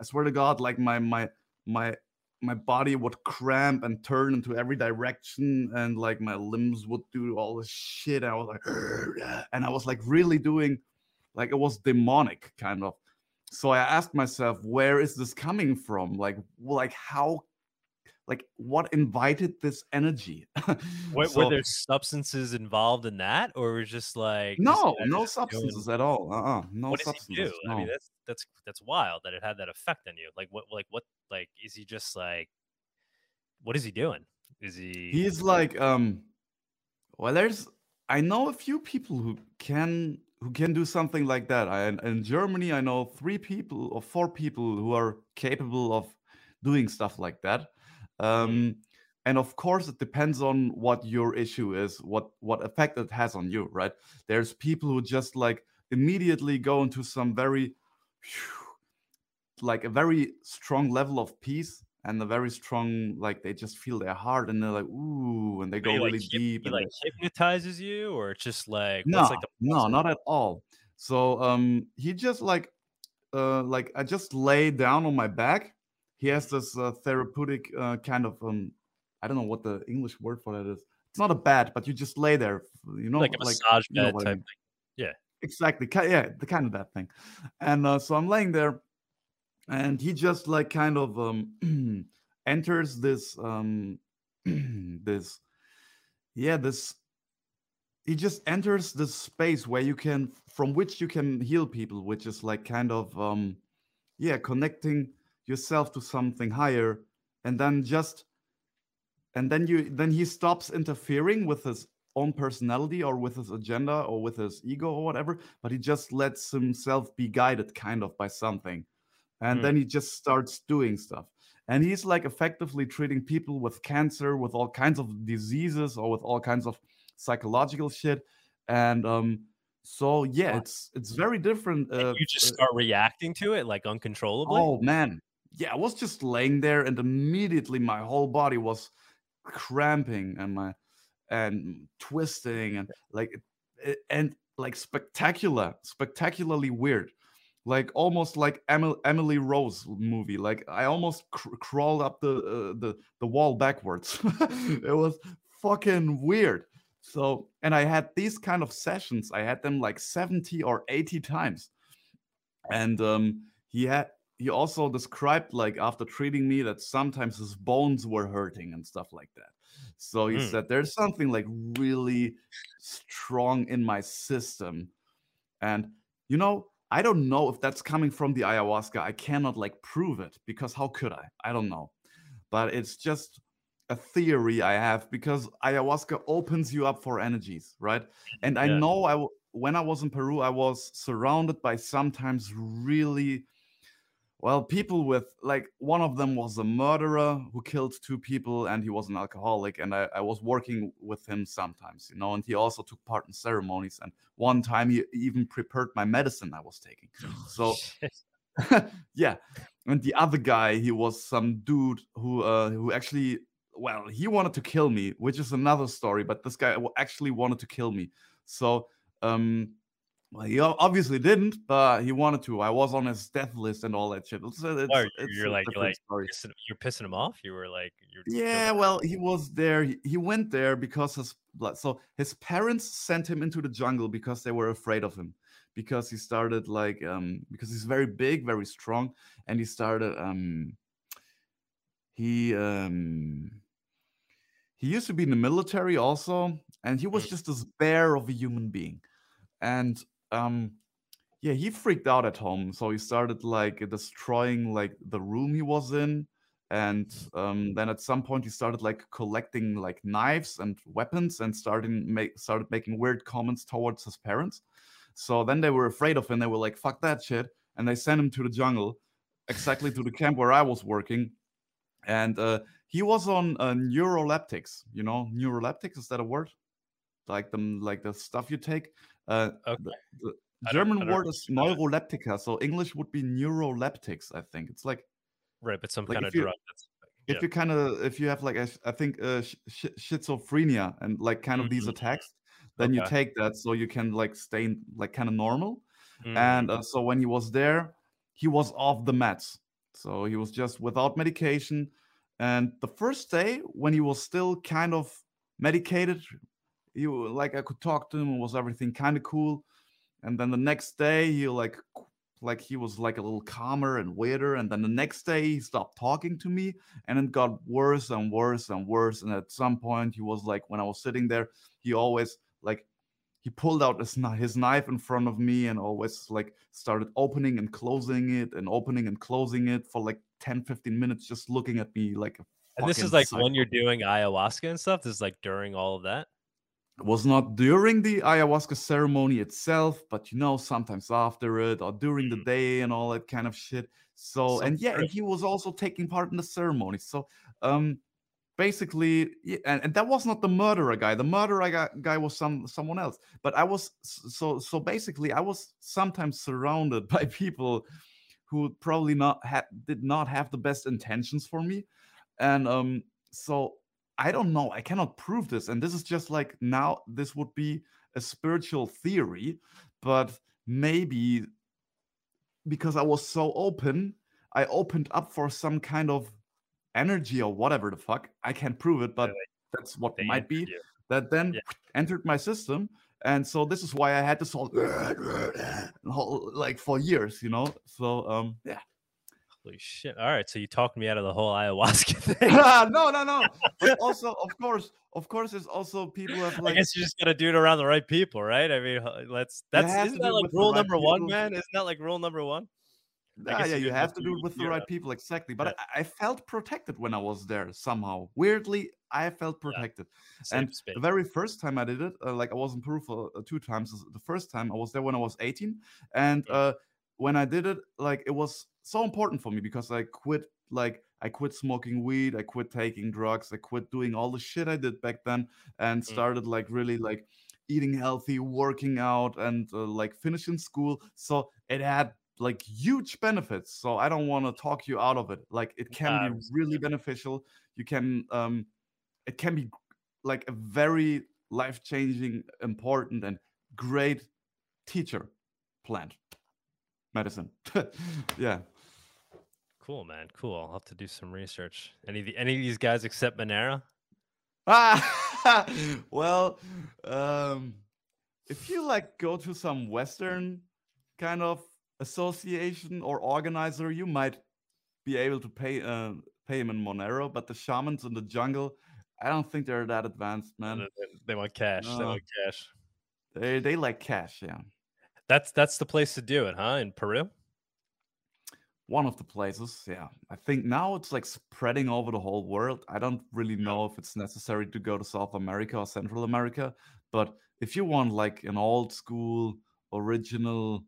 I swear to God, like my my my my body would cramp and turn into every direction and like my limbs would do all this shit i was like and i was like really doing like it was demonic kind of. So i asked myself where is this coming from? Like like how like what invited this energy *laughs* Were, So- were there substances involved in that, or was just like no no just doing- substances at all uh-uh no what does he substances do? I mean, that's that's that's wild that it had that effect on you. Like what? Like what? Like is he just like? What is he doing? Is he? He's like, um, well, there's, I know a few people who can who can do something like that. I in Germany, I know three people or four people who are capable of doing stuff like that. Um, and of course, it depends on what your issue is, what what effect it has on you, right? There's people who just like immediately go into some very like a very strong level of peace and a very strong like they just feel their heart and they're like ooh and they go he, like, really hyp- deep He and like they- hypnotizes you, or it's just like no what's like the no not at all. So um he just like uh like i just lay down on my back he has this uh, therapeutic uh, kind of um i don't know what the english word for that is it's not a bed but you just lay there you know like a massage you know bed what I type mean. thing. exactly yeah the kind of that thing and uh, so i'm laying there and he just like kind of um *clears throat* enters this um *clears throat* this yeah this he just enters this space where you can from which you can heal people which is like kind of um yeah connecting yourself to something higher and then just and then you then he stops interfering with his own personality or with his agenda or with his ego or whatever but he just lets himself be guided kind of by something and Hmm. then he just starts doing stuff and he's like effectively treating people with cancer with all kinds of diseases or with all kinds of psychological shit and um so yeah it's it's very different uh, you just uh, start reacting to it like uncontrollably. Oh man. Yeah, I was just laying there and immediately my whole body was cramping and my and twisting and like and like spectacular, spectacularly weird. like almost like Emily, Rose movie. Like I almost cr- crawled up the uh, the the wall backwards. *laughs* it was fucking weird. So, and I had these kind of sessions. I had them like 70 or 80 times. And um he had he also described like after treating me that sometimes his bones were hurting and stuff like that. So he Mm. said there's something like really strong in my system. And you know, I don't know if that's coming from the ayahuasca. I cannot like prove it because how could I? I don't know. But it's just a theory I have because ayahuasca opens you up for energies, right? And I Yeah. know i when I was in Peru, I was surrounded by sometimes really well people with like one of them was a murderer who killed two people and he was an alcoholic and I, I was working with him sometimes you know and he also took part in ceremonies and one time he even prepared my medicine i was taking. *laughs* So *laughs* yeah and the other guy he was some dude who uh who actually well he wanted to kill me which is another story but this guy actually wanted to kill me. So um well, he obviously didn't, but he wanted to. I was on his death list and all that shit. It's, it's, Why, it's you're like- you're like. Pissing- You're pissing him off. You were like, Yeah, like- well, he was there. He, he went there because his blood. So his parents sent him into the jungle because they were afraid of him. Because he started like um because he's very big, very strong, and he started um he um he used to be in the military also, and he was Mm. just this bear of a human being. And um yeah, he freaked out at home. So he started like destroying like the room he was in. And um, then at some point he started like collecting like knives and weapons and starting make started making weird comments towards his parents. So then they were afraid of him. They were like, fuck that shit. And they sent him to the jungle, exactly to the camp where I was working. And uh, he was on uh, neuroleptics. You know, neuroleptics, is that a word? Like the like the stuff you take. Uh, Okay. the, the I don't- I German don't word is neuroleptica. So English would be neuroleptics, I think. It's like right, but some like kind of you- drug. That's, if you kind of if you have like a, I think uh, sh- sh- schizophrenia and like kind of these Mhm. attacks, then you take that so you can like stay like kind of normal. Mm, And uh, so when he was there, he was off the meds. So he was just without medication. And the first day when he was still kind of medicated, you like I could talk to him and was everything kind of cool. And then the next day he like like he was like a little calmer and weirder. And then the next day he stopped talking to me and it got worse and worse and worse. And at some point he was like when I was sitting there, he always like he pulled out his, his knife in front of me and always like started opening and closing it and opening and closing it for like 10 15 minutes just looking at me like a and this is like psycho. when you're doing ayahuasca and stuff. This is like during all of that. Was not during the ayahuasca ceremony itself, but you know, sometimes after it or during the Mm. day and all that kind of shit. So, and yeah, and he was also taking part in the ceremony. So, um, basically, yeah, and, and that was not the murderer guy. The murderer guy, guy was some someone else. But I was so so basically, I was sometimes surrounded *laughs* by people who probably not had did not have the best intentions for me, and um, so I don't know. I cannot prove this. And this is just like now, this would be a spiritual theory, but maybe because I was so open, I opened up for some kind of energy or whatever the fuck. I can't prove it, but that's what They might be you. that then Yeah. *sniffs* entered my system. And so this is why I had this whole *sniffs* like for years, you know. So um yeah. Holy shit! All right, so you talked me out of the whole *laughs* ayahuasca *laughs* thing. no, no, no. *laughs* But also, of course, of course, there's also people have like I guess you just gotta do it around the right people, right? I mean, let's. That's isn't that like rule right number one, man? Isn't that like rule number one? I Yeah, yeah, you you have to do it with the yeah. right people, exactly. But Yeah. I, I felt protected when I was there somehow. Weirdly, I felt protected. Safe and space. the very first time I did it, uh, like I was in Peru for uh, two times. The first time I was there when I was 18, and Mm. uh, when I did it, like it was so important for me because I quit, like I quit smoking weed, I quit taking drugs, I quit doing all the shit I did back then, and Mm. started like really like eating healthy, working out, and uh, like finishing school. So it had like huge benefits. So I don't want to talk you out of it. Like it can Nah, be really beneficial. You can um it can be like a very life-changing, important and great teacher plant. Medicine. *laughs* yeah. Cool, man. Cool. I'll have to do some research. Any of the, any of these guys except Monero? Ah, *laughs* well, um, if you like go to some Western kind of association or organizer, you might be able to pay uh, pay him in Monero. But the shamans in the jungle, I don't think they're that advanced, man. They, they want cash. They want cash. They they like cash, yeah. That's that's the place to do it, huh? In Peru. One of the places, yeah. I think now it's like spreading over the whole world. I don't really know if it's necessary to go to South America or Central America, but if you want like an old school, original,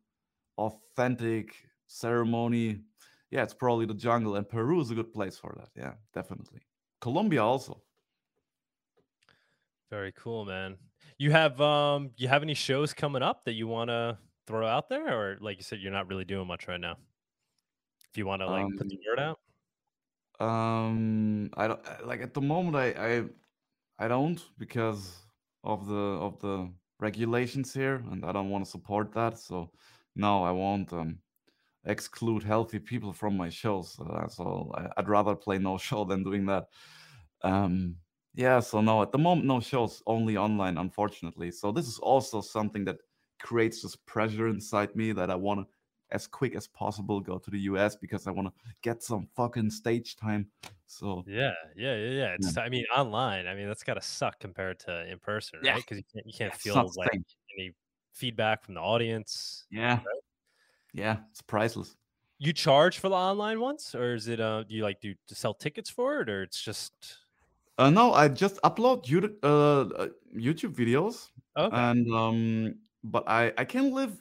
authentic ceremony, yeah, it's probably the jungle, and Peru is a good place for that. Yeah, definitely. Colombia also. Very cool, man. You have um you have any shows coming up that you want to throw out there or like you said you're not really doing much right now? If you want to like put the Um, word out? Um, I don't like at the moment. I I I don't because of the of the regulations here, and I don't want to support that. So no, I won't um exclude healthy people from my shows. So that's all. I'd rather play no *laughs* show than doing that. Um, yeah. So no, at the moment, no shows, only online, unfortunately. So this is also something that creates this pressure inside me that I want to as quick as possible go to the US because I want to get some fucking stage time. So Yeah, yeah, yeah, yeah. It's I mean online. I mean that's got to suck compared to in person, Yeah. right? Because you can't you can't it's feel like same. any feedback from the audience. yeah, yeah, it's priceless. You charge for the online ones, or is it uh do you like do to sell tickets for it, or it's just Uh, no, I just upload YouTube, uh, uh, YouTube videos, okay? and um, but I I can live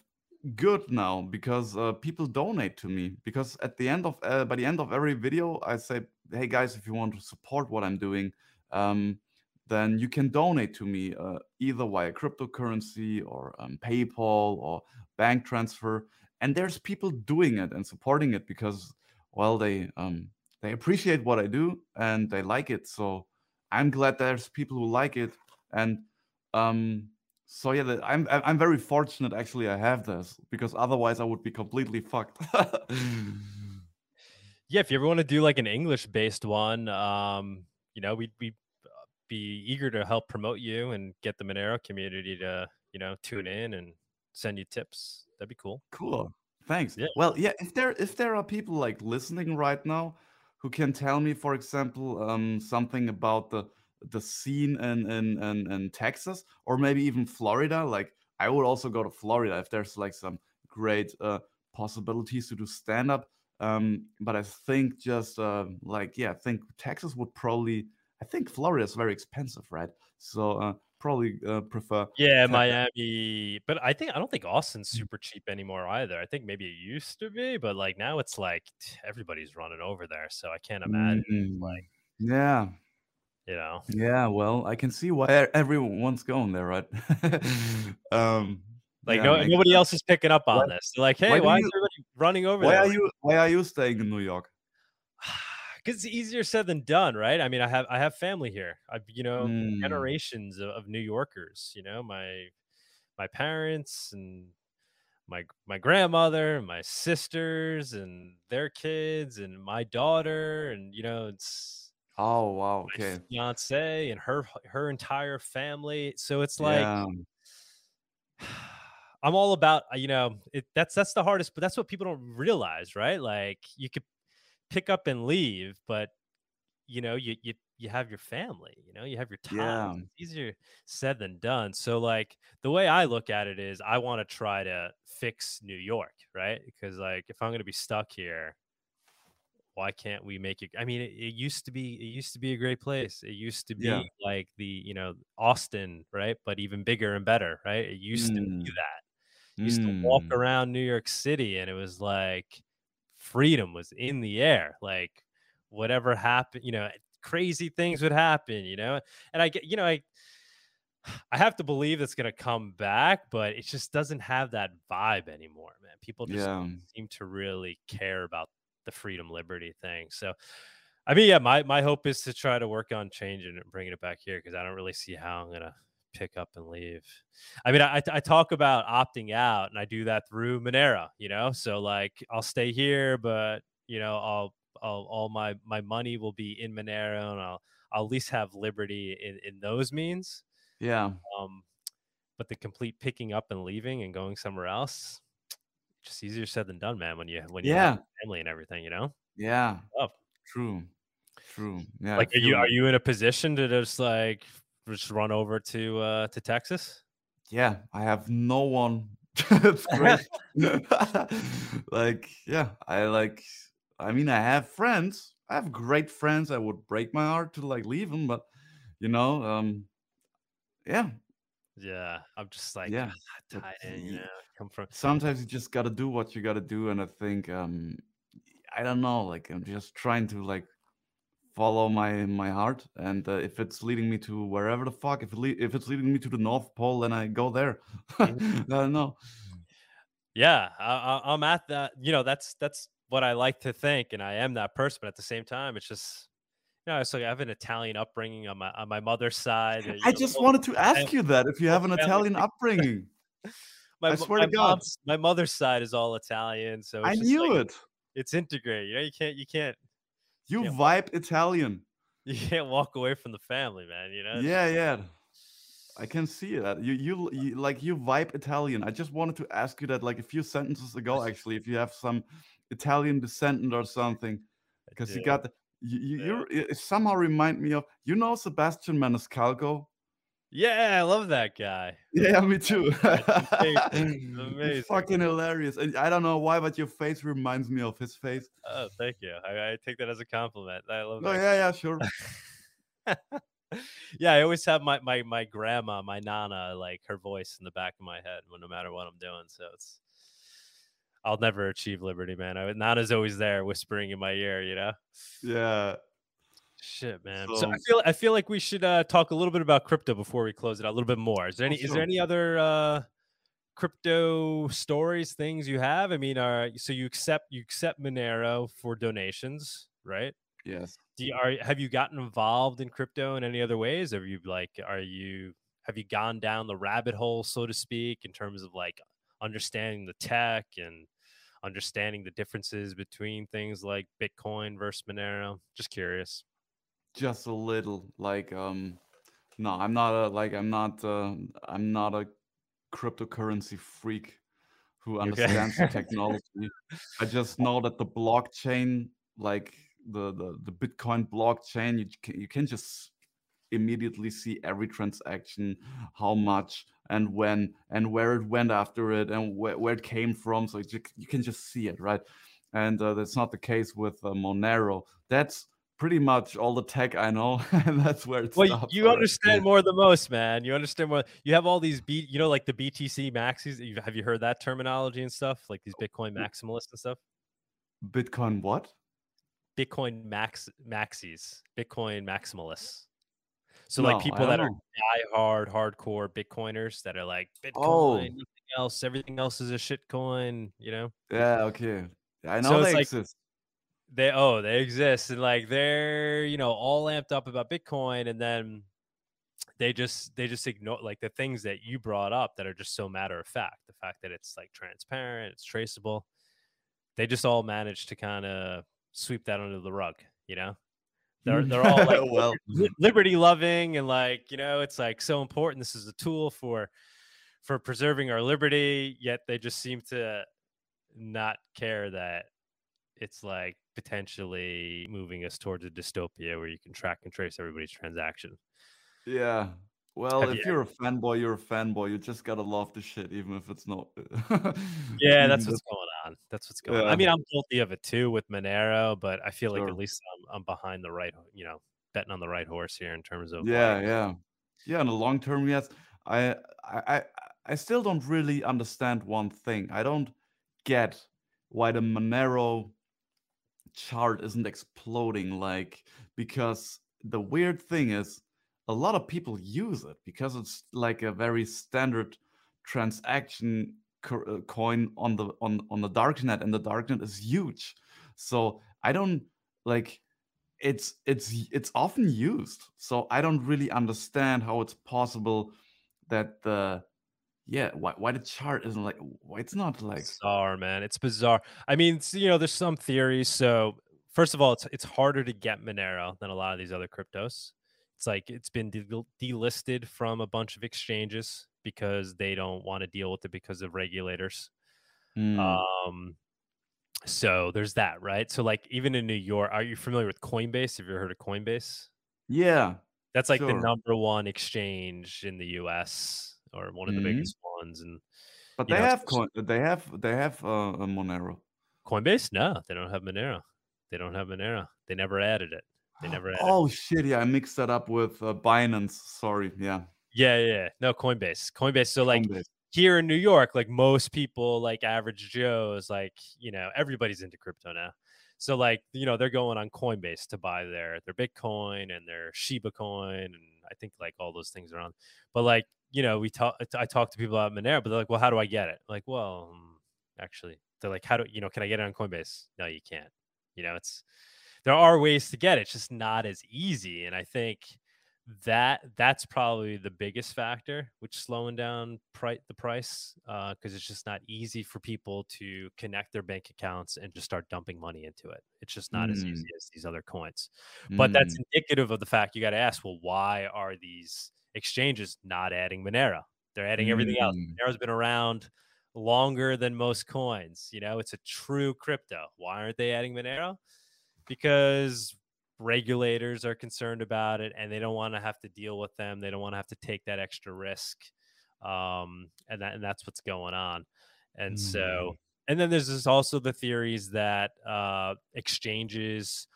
good now because uh, people donate to me. Because at the end of uh, by the end of every video, I say, hey guys, if you want to support what I'm doing, um, then you can donate to me uh, either via cryptocurrency or um, PayPal or bank transfer. And there's people doing it and supporting it because, well, they um, they appreciate what I do and they like it. So I'm glad there's people who like it. And um, so yeah, the, I'm I'm very fortunate actually. I have this because otherwise I would be completely fucked. *laughs* Yeah, if you ever want to do like an English based one, um, you know, we'd we'd uh, be eager to help promote you and get the Monero community to, you know, tune in and send you tips. That'd be cool. Cool. Thanks. Yeah. Well, yeah, if there if there are people like listening right now who can tell me, for example, um, something about the the scene in, in in in Texas or maybe even Florida, like I would also go to Florida if there's like some great uh, possibilities to do stand up. Um, but I think just uh, like yeah, I think Texas would probably. I think Florida is very expensive, right? So uh, probably uh, prefer. Yeah, Miami, but I think I don't think Austin's Mm. super cheap anymore either. I think maybe it used to be, but like now it's like everybody's running over there, so I can't imagine Mm, like yeah, you know. Yeah, well, I can see why everyone's going there, right? *laughs* *laughs* um, Like yeah, no, makes nobody else is picking up on Why- this. They're like, hey, why why, do is you- everybody running over Why there? are you Why are you staying in New York? *sighs* Because it's easier said than done, right? I mean, I have I have family here. I've you know Mm, generations of, of New Yorkers. You know, my my parents and my my grandmother, and my sisters and their kids, and my daughter, and you know, it's Oh wow, my okay. fiance and her her entire family. So it's like Yeah, *sighs* I'm all about uh, you know it, that's that's the hardest, but that's what people don't realize, right? Like you could pick up and leave, but you know you you you have your family, you know, you have your Yeah. time. It's easier said than done. So like the way I look at it is I want to try to fix New York, right? Because like if I'm going to be stuck here, why can't we make it? I mean, it, it used to be it used to be a great place. It used to be Yeah. like the you know Austin, right? But even bigger and better, right? It used to Mm, be that. You used to walk mm, around New York City and it was like freedom was in the air. Like whatever happened, you know, crazy things would happen, you know. And I get, you know, I I have to believe it's gonna come back, but it just doesn't have that vibe anymore, man. People just yeah. seem to really care about the freedom liberty thing. So I mean, yeah, my my hope is to try to work on changing it and bringing it back here because I don't really see how I'm gonna pick up and leave. I mean, I, I talk about opting out, and I do that through Monero. You know, so like I'll stay here, but you know, I'll, I'll all my my money will be in Monero, and I'll I'll at least have liberty in in those means. Yeah. Um, but the complete picking up and leaving and going somewhere else, just easier said than done, man. When you when you Yeah. have family and everything, you know. Yeah. Tough. True. True. Yeah. Like, are you are you in a position to just like just run over to uh to Texas? Yeah, I have no one. *laughs* it's great. *laughs* *laughs* like, yeah, I like. I mean, I have friends. I have great friends. I would break my heart to like leave them, but you know, um, yeah. Yeah, I'm just like Yeah, *sighs* "Ah, you know. Come from Sometimes you just gotta do what you gotta do, and I think, um, I don't know. Like, I'm just trying to like follow my my heart, and uh, if it's leading me to wherever the fuck, if it le- if it's leading me to the North Pole, then I go there. *laughs* I don't know. yeah, I, I'm at that. You know, that's that's what I like to think, and I am that person. But at the same time, it's just it's like I have an Italian upbringing on my on my mother's side. I know, just wanted to ask you that if you have an Italian *laughs* upbringing. my, I swear my to God. mom's- my mother's side is all Italian, so I knew like, it. It's integrated. You know, you can't you can't You Yeah. vibe Italian. you can't walk away from the family, man. You know. Yeah, yeah. I can see that. You, you, you, like you vibe Italian. I just wanted to ask you that, like a few sentences ago, actually, if you have some Italian descendant or something, because you got the, you, you, Yeah. you're, it somehow remind me of, you know, Sebastian Maniscalco. Yeah, I love that guy. Yeah, me too. *laughs* *laughs* amazing. Fucking hilarious, and I don't know why, but your face reminds me of his face. Oh, thank you. I, I take that as a compliment. I love Oh that. yeah, yeah, sure. *laughs* yeah, I always have my, my my grandma, my nana, like her voice in the back of my head when no matter what I'm doing. So it's I'll never achieve liberty, man. I, Nana's always there whispering in my ear, you know. Yeah. Shit, man. So, So- I feel I feel like we should uh, talk a little bit about crypto before we close it out a little bit more. Is there Oh, any is there any other uh, crypto stories, things you have? I mean, are so you accept you accept Monero for donations, right? Yes. Do you, are have you gotten involved in crypto in any other ways? Have you like are you have you gone down the rabbit hole, so to speak, in terms of like understanding the tech and understanding the differences between things like Bitcoin versus Monero? Just curious. just a little like um no i'm not a like i'm not uh, i'm not a cryptocurrency freak who *laughs* Okay. understands the *laughs* technology i just know that the blockchain like the the, the bitcoin blockchain you can, you can just immediately see every transaction how much and when and where it went after it and where, where it came from so you, you can just see it right and uh, that's not the case with uh, monero that's pretty much all the tech I know, *laughs* and that's where it Well, stops. you understand more than most, man. You understand more. You have all these B, you know, like the BTC maxis. Have you heard that terminology and stuff? Like these Bitcoin maximalists and stuff. Bitcoin what? Bitcoin max maxis, Bitcoin maximalists. So No, like people that are know. die hard, hardcore Bitcoiners that are like Bitcoin, Oh. nothing else, everything else is a shit coin. You know, Yeah, okay. I know So they like- exist. they oh they exist and like they're you know all amped up about Bitcoin and then they just they just ignore like the things that you brought up that are just so matter of fact the fact that it's like transparent it's traceable they just all manage to kind of sweep that under the rug you know they're they're all like *laughs* well, liberty loving and like you know it's like so important this is a tool for for preserving our liberty yet they just seem to not care that it's like potentially moving us towards a dystopia where you can track and trace everybody's transaction yeah. Well, Have if you- you're a fanboy, you're a fanboy. You just gotta love the shit, even if it's not. yeah *laughs* that's what's going that's what's going on. I mean i'm guilty of it too with monero but i feel like at least I'm, I'm behind the right you know betting on the right horse here in terms of yeah like, yeah yeah. In the long term yes. I, I i still don't really understand one thing. I don't get why the monero chart isn't exploding like because the weird thing is a lot of people use it because it's like a very standard transaction Uh, coin on the on on the darknet and the darknet is huge so i don't like it's it's it's often used so i don't really understand how it's possible that the yeah why why the chart isn't like why it's not like bizarre, man. It's bizarre. I mean, you know, there's some theories. So first of all, it's it's harder to get Monero than a lot of these other cryptos. It's like it's been de- delisted from a bunch of exchanges because they don't want to deal with it because of regulators. Hmm. Um, so there's that, right? So like even in New York, are you familiar with Coinbase? Have you heard of Coinbase? yeah That's like the number one exchange in the U.S. or one of the Mhm. biggest ones. And but they know, have coin they have they have uh, a monero Coinbase, no, they don't have Monero. They don't have Monero. They never added it. They *gasps* never added. oh shit yeah i mixed that up with uh, binance sorry yeah Yeah, yeah. No, Coinbase. Coinbase. So like Coinbase. here in New York, like most people, like average Joes, like you know, everybody's into crypto now. So like you know, they're going on Coinbase to buy their their Bitcoin and their Shiba Coin, and I think like all those things are on. But like you know, we talk. I talk to people about Monero, but they're like, well, how do I get it? Like, well, um, actually, they're like, how do you know? Can I get it on Coinbase? No, you can't. You know, it's there are ways to get it, it's just not as easy. And I think that that's probably the biggest factor which slowing down pri- the price because it's just not easy for people to connect their bank accounts and just start dumping money into it. It's just not as easy as these other coins. But that's Mm. indicative of the fact you got to ask well why are these exchanges not adding monero? They're adding everything else. Mm. monero's been around longer than most coins you know? It's a true crypto. Why aren't they adding monero? Because regulators are concerned about it and they don't want to have to deal with them they don't want to have to take that extra risk um and that and that's what's going on. And so and then there's this also the theories that uh exchanges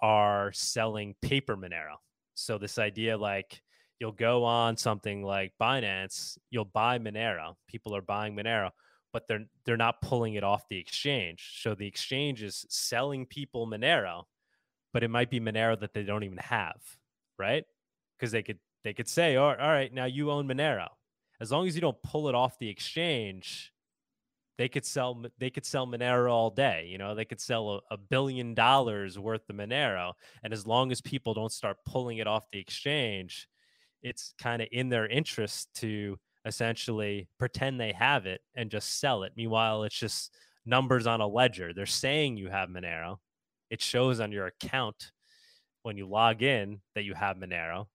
are selling paper monero. So this idea like you'll go on something like binance you'll buy monero people are buying monero but they're they're not pulling it off the exchange. So the exchange is selling people monero but it might be Monero that they don't even have, right? Because they could they could say, all right, all right, now you own Monero. As long as you don't pull it off the exchange, they could sell they could sell Monero all day. You know, they could sell a, a billion dollars worth of Monero, and as long as people don't start pulling it off the exchange, it's kind of in their interest to essentially pretend they have it and just sell it. Meanwhile, it's just numbers on a ledger. They're saying you have Monero. It shows on your account when you log in that you have Monero.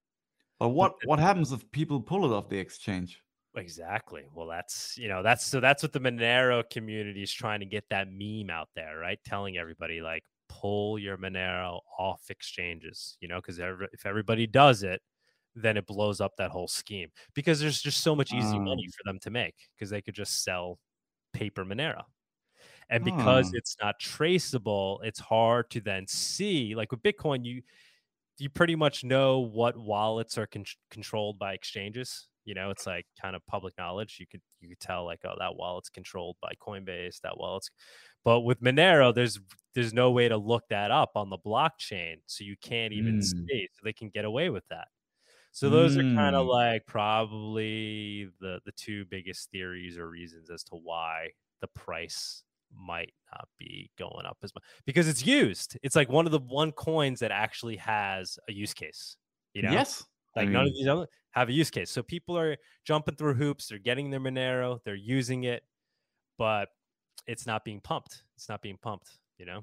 but what what happens if people pull it off the exchange Exactly. Well, that's you know that's so that's what the Monero community is trying to get that meme out there, right? Telling everybody like pull your Monero off exchanges, you know, because if everybody does it, then it blows up that whole scheme because there's just so much easy money Um. for them to make because they could just sell paper Monero. And because Huh. it's not traceable, it's hard to then see. Like with Bitcoin, you you pretty much know what wallets are con- controlled by exchanges. You know, it's like kind of public knowledge. You could you could tell like, oh, that wallet's controlled by Coinbase. That wallet's, but with Monero, there's there's no way to look that up on the blockchain, so you can't even Mm. see. So they can get away with that. So those are kind of Mm. like probably the the two biggest theories or reasons as to why the price might not be going up as much because it's used. It's like one of the one coins that actually has a use case. You know, yes I like none of these other have a use case. So people are jumping through hoops. They're getting their Monero. They're using it, but it's not being pumped. It's not being pumped. You know.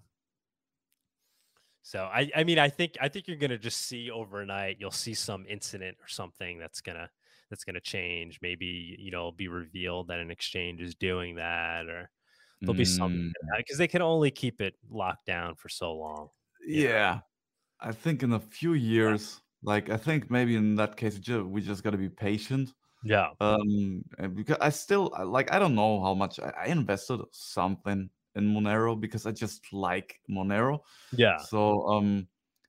So I, I mean, I think I think you're gonna just see overnight. You'll see some incident or something that's gonna that's gonna change. Maybe you know, be revealed that an exchange is doing that, or there'll be something mm, because they can only keep it locked down for so long. you know? yeah i think in a few years like i think maybe in that case we just got to be patient Yeah. um because i still like i don't know how much i, I invested something in monero because i just like monero Yeah. so um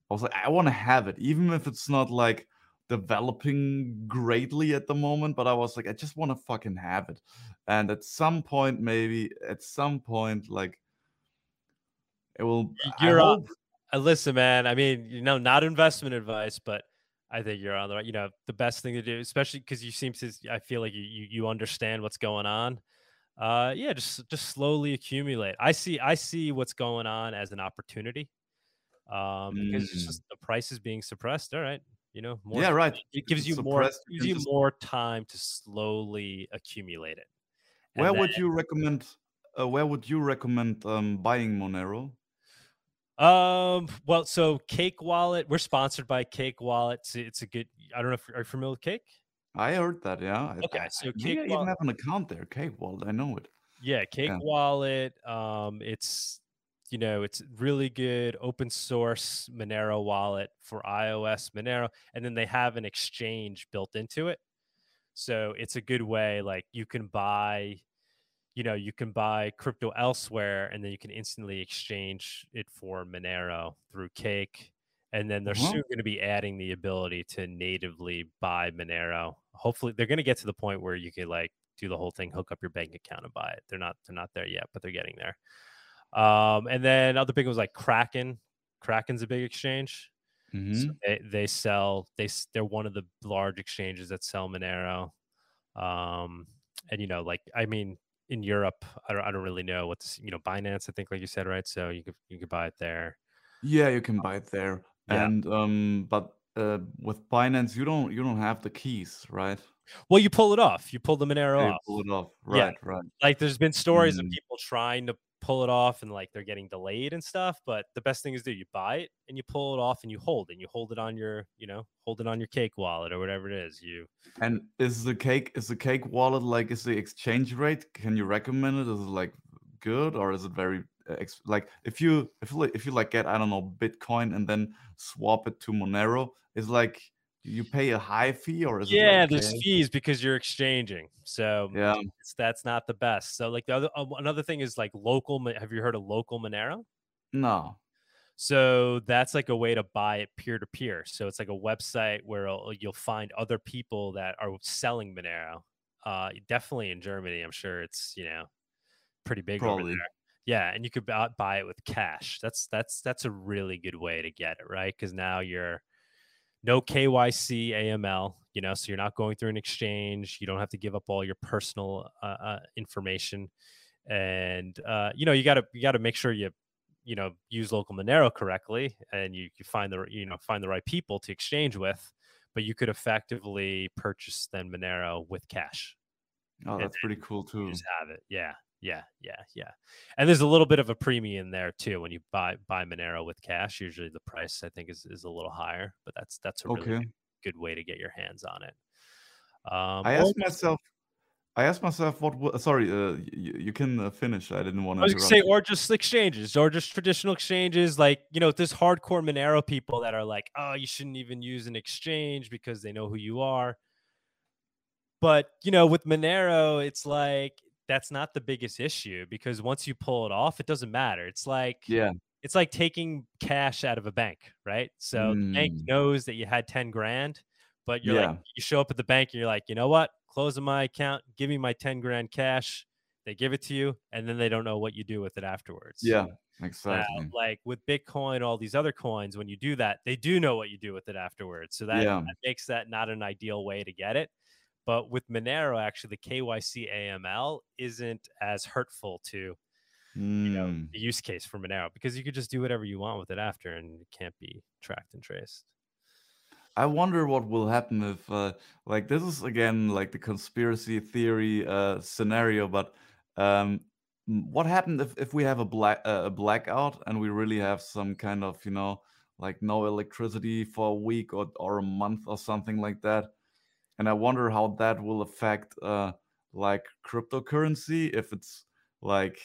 i was like i want to have it even if it's not like developing greatly at the moment but i was like i just want to fucking have it and at some point maybe at some point like it will You're on- Uh, listen, man. I mean, you know, not investment advice, but I think you're on the right. You know, the best thing to do, especially because you seem to. I feel like you, you you understand what's going on. Uh, yeah, just just slowly accumulate. I see I see what's going on as an opportunity. Um, because it's Mm. just the price is being suppressed. All right, You know, more yeah, right. it gives you more gives you just- more time to slowly accumulate it. And Where then- would you recommend? Uh, where would you recommend um, buying Monero? Um. Well, so Cake Wallet. We're sponsored by Cake Wallet. It's, it's a good. I don't know if are you familiar with Cake. I heard that. Yeah. Okay, I- so I- Cake I even have an account there. Cake Wallet. I know it. Yeah, Cake Yeah. Wallet. Um, it's you know it's really good open source Monero wallet for iOS Monero, and then they have an exchange built into it. So it's a good way. Like you can buy, you know, you can buy crypto elsewhere, and then you can instantly exchange it for Monero through Cake. And then they're Uh-huh. soon going to be adding the ability to natively buy Monero. Hopefully, they're going to get to the point where you could like do the whole thing, hook up your bank account and buy it. They're not they're not there yet, but they're getting there. Um, and then other big ones like Kraken. Kraken's a big exchange. Mhm. So they, they sell they they're one of the large exchanges that sell Monero. Um, and you know, like I mean, in Europe, I don't I don't really know what's you know Binance. I think like you said, right? So you could you could buy it there. Yeah, you can buy it there. Yeah. And um, but uh, with Binance, you don't you don't have the keys, right? Well, you pull it off. You pull the Monero Yeah, off. pull it off. Yeah. Right, right. like there's been stories of Mm. people trying to pull it off and like they're getting delayed and stuff but the best thing is do you buy it and you pull it off and you hold it and you hold it on your you know hold it on your cake wallet or whatever it is you And is the cake is the cake wallet like is the exchange rate? Can you recommend it? Is it like good or is it very uh, like if you if you like, if you like get I don't know Bitcoin and then swap it to Monero, is like you pay a high fee or is yeah it like there's okay? fees because you're exchanging so Yeah. it's, that's not the best so like the other uh, another thing is like local have you heard of LocalMonero No. So that's like a way to buy it peer to peer. So it's like a website where you'll find other people that are selling Monero. Uh, definitely in Germany, I'm sure it's you know pretty big over Probably. there. Yeah, and you could buy, buy it with cash. That's that's that's a really good way to get it right because now you're no KYC AML. You know, so you're not going through an exchange. You don't have to give up all your personal uh, uh, information, and uh, you know you got to you got to make sure you you know use LocalMonero correctly and you, you find the you know find the right people to exchange with but you could effectively purchase then monero with cash Oh, And that's pretty cool you too. just have it yeah yeah yeah yeah and there's a little bit of a premium there too when you buy buy monero with cash usually the price i think is, is a little higher but that's that's a really Okay. good, good way to get your hands on it um I asked myself I asked myself what sorry, uh you, you can uh, finish. I didn't want I to was gonna say, or just exchanges, or just traditional exchanges. Like, you know, there's hardcore Monero people that are like, oh, you shouldn't even use an exchange because they know who you are. But, you know, with Monero, it's like that's not the biggest issue because once you pull it off, it doesn't matter. It's like, Yeah. it's like taking cash out of a bank, right? So the bank Mm. knows that you had 10 grand, but you're Yeah. like, you show up at the bank and you're like, you know what? Closing my account, give me my 10 grand cash. They give it to you, and then they don't know what you do with it afterwards. Yeah, Now, exactly. like with Bitcoin, all these other coins, when you do that, they do know what you do with it afterwards. So that, Yeah. that makes that not an ideal way to get it. But with Monero, actually, the KYC AML isn't as hurtful to you know Mm. the use case for Monero because you could just do whatever you want with it after, and it can't be tracked and traced. I wonder what will happen if, uh, like, this is again like the conspiracy theory uh, scenario, but um, what happened if, if we have a black uh, a blackout and we really have some kind of, you know, like no electricity for a week or or a month or something like that? And I wonder how that will affect uh, like cryptocurrency if it's like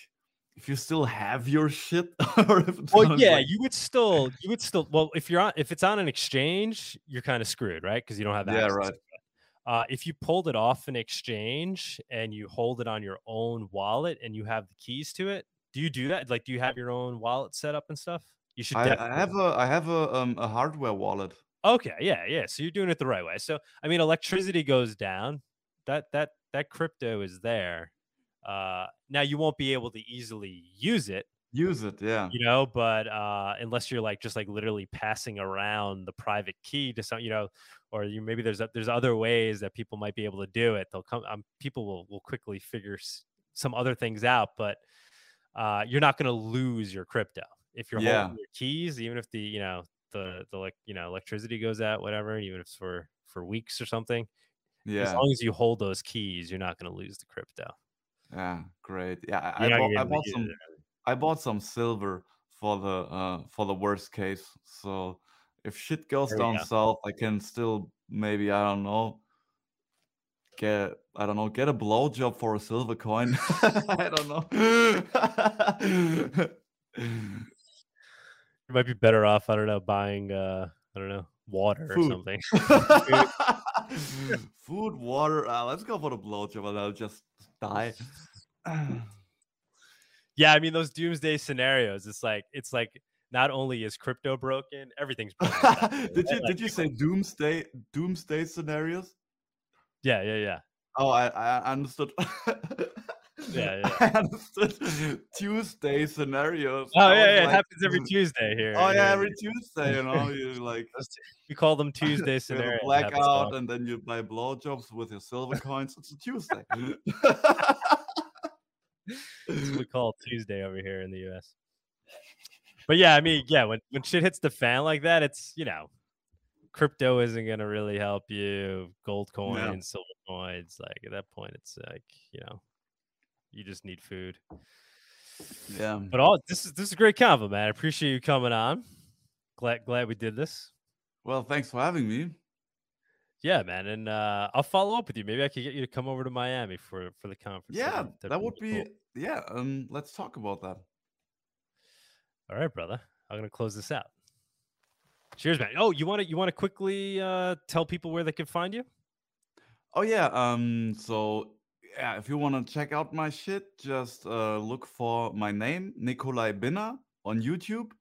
if you still have your shit *laughs* or if it's Well, yeah, like- you would still, you would still. Well, if you're on, if it's on an exchange, you're kind of screwed, right? Because you don't have Yeah, right. Uh, if you pulled it off an exchange and you hold it on your own wallet and you have the keys to it, do you do that? Like, do you have your own wallet set up and stuff? You should. I, I have a I have a um a hardware wallet. Okay, yeah, yeah. So you're doing it the right way. So I mean, electricity goes down. That that that crypto is there. Uh, now you won't be able to easily use it, Use it, yeah. you know, but uh, unless you're like just like literally passing around the private key to some, you know, or you maybe there's there's other ways that people might be able to do it. They'll come. Um, people will will quickly figure s- some other things out, but uh, you're not going to lose your crypto if you're Yeah. holding your keys, even if the you know the the like you know electricity goes out, whatever, even if it's for for weeks or something. Yeah. As long as you hold those keys, you're not going to lose the crypto. Yeah. Great. Yeah. I, I, bought, I bought some. I bought some silver for the uh for the worst case. So if shit goes There down go. south, I can still maybe I don't know get I don't know get a blowjob for a silver coin. *laughs* I don't know. *laughs* You might be better off. I don't know, buying uh, I don't know, water or something. *laughs* *laughs* Food, water. Uh, let's go for the blowjob, and I'll just die. *sighs* Yeah, I mean those doomsday scenarios. It's like it's like not only is crypto broken, everything's broken. at that point, did you? Did you say doomsday doomsday scenarios? Yeah, yeah, yeah. Oh, I I understood. *laughs* Yeah, *laughs* yeah. I understood *laughs* Tuesday scenarios. Oh yeah, yeah. It happens every hmm. Tuesday here. Oh yeah, yeah. every Tuesday, you know, you like *laughs* We call them Tuesday you scenarios. Blackout, and then you buy blowjobs with your silver coins. It's a Tuesday. We call Tuesday over here in the U.S. But yeah, I mean, yeah, when when shit hits the fan like that, it's you know, crypto isn't gonna really help you. Gold coins, silver coins, like at that point, it's like you know, you just need food. yeah. But all this is this is a great convo, man. I appreciate you coming on. Glad glad we did this. Well, thanks for having me. Yeah, man, and uh, I'll follow up with you. Maybe I could get you to come over to Miami for for the conference. Yeah, That'd- that would be. cool. Yeah, um, let's talk about that. All right, brother. I'm gonna close this out. Cheers, man. Oh, you want to you want to quickly uh, tell people where they can find you? Oh yeah, um so yeah, if you want to check out my shit, just uh look for my name, Nikolai Binner on YouTube.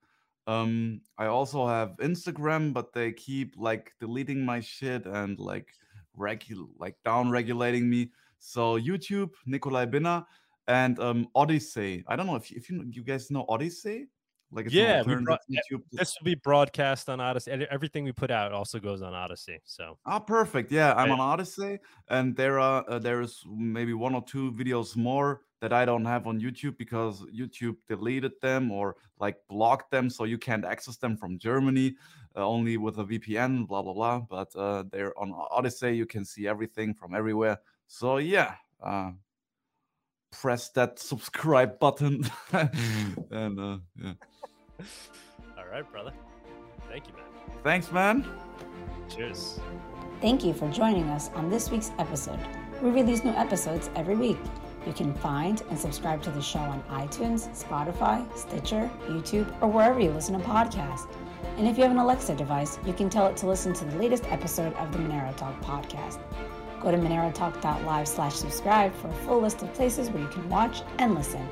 Um I also have Instagram, but they keep like deleting my shit and like regu- like down regulating me. So YouTube, Nikolai Binner and um Odysee. I don't know if if you you guys know Odysee? Like it's Yeah, we alternative brought- YouTube This will be broadcast on Odysee. and Everything we put out also goes on Odysee. So Ah, perfect. Yeah, I'm on Odysee, and there are uh, there is maybe one or two videos more that I don't have on YouTube because YouTube deleted them or like blocked them, so you can't access them from Germany, uh, only with a VPN. Blah blah blah. But uh, they're on Odysee. You can see everything from everywhere. So yeah, uh, press that *laughs* subscribe button, *laughs* and uh, yeah. all right, brother. Thank you, man. Thanks, man. Cheers. Thank you for joining us on this week's episode. We release new episodes every week. You can find and subscribe to the show on iTunes, Spotify, Stitcher, YouTube, or wherever you listen to podcasts. And if you have an Alexa device, you can tell it to listen to the latest episode of the Monero Talk podcast. Go to monerotalk.live slash subscribe for a full list of places where you can watch and listen.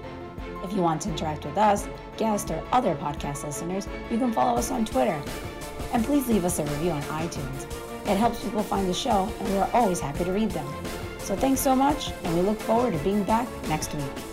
If you want to interact with us, guests, or other podcast listeners, you can follow us on Twitter. And please leave us a review on iTunes. It helps people find the show, and we are always happy to read them. So thanks so much, and we look forward to being back next week.